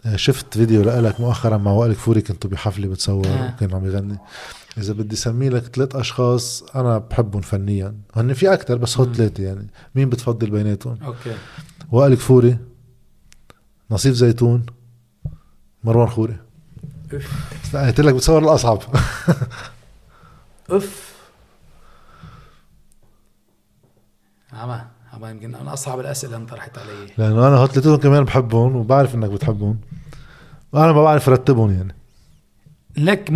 آه، شفت فيديو لك مؤخرا مع وائل كفوري كنتوا بحفلة بتصور آه. وكان عم يغني. إذا بدي سمي لك ثلاث أشخاص أنا بحبهم فنيا. هن في أكثر بس هو. ثلاثة يعني. مين بتفضل بيناتهم؟ أوكي. وائل كفوري نصيف زيتون مروان خوري. قلت لك بتصور الأصعب. أوف. عما عما يمكن من أصعب الأسئلة اللي انطرحت علي. لأنه أنا هوتلتهم كمان بحبهم وبعرف إنك بتحبهم. وأنا ما بعرف رتبهم يعني. لك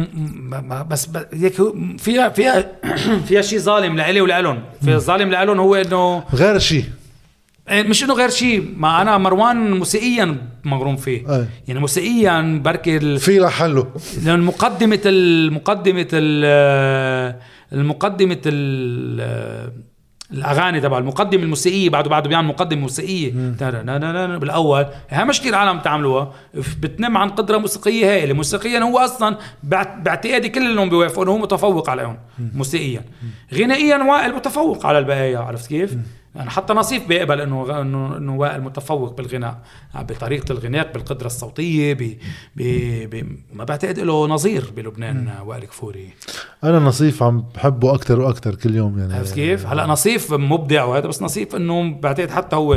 بس هيك فيها فيها فيها شيء ظالم لإلي ولإلهم. في الظالم لإلهم هو إنه غير شيء مش إنه غير شيء ما أنا مروان موسيقيا مغروم فيه. أي. يعني موسيقيا بركي ال- في لحله لأن مقدمة ال- مقدمة ال- المقدمة ال- الأغاني تبع المقدمة الموسيقية بعده بعده بيعمل مقدمة موسيقية. بالأول هي مش كثير عالم بتعملوها بتنم عن قدرة موسيقية هائله موسيقيا هو أصلا باعتقادي كل اللي بيوافقوا إنه هو متفوق عليهم موسيقيا. غنائيا وائل متفوق على البقايا عرفت كيف؟ يعني حتى نصيف بيقبل إنه انه إنه وائل متفوق بالغناء. بطريقة الغناء بالقدرة الصوتية ب ما بعتقد له نظير بلبنان وائل كفوري. أنا نصيف عم بحبه أكثر وأكثر كل يوم يعني. عرفت كيف؟ هلأ نصيف مبدع وهذا بس نصيف إنه بعتقد حتى هو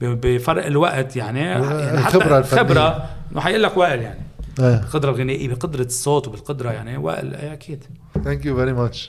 ب- بفرق الوقت يعني, يعني حتى الخبرة الفنية. خبرة. إنه حيقول لك وائل يعني. إيه. القدره الغنائية بقدرة الصوت وبالقدرة يعني وائل إيه أكيد. thank you very much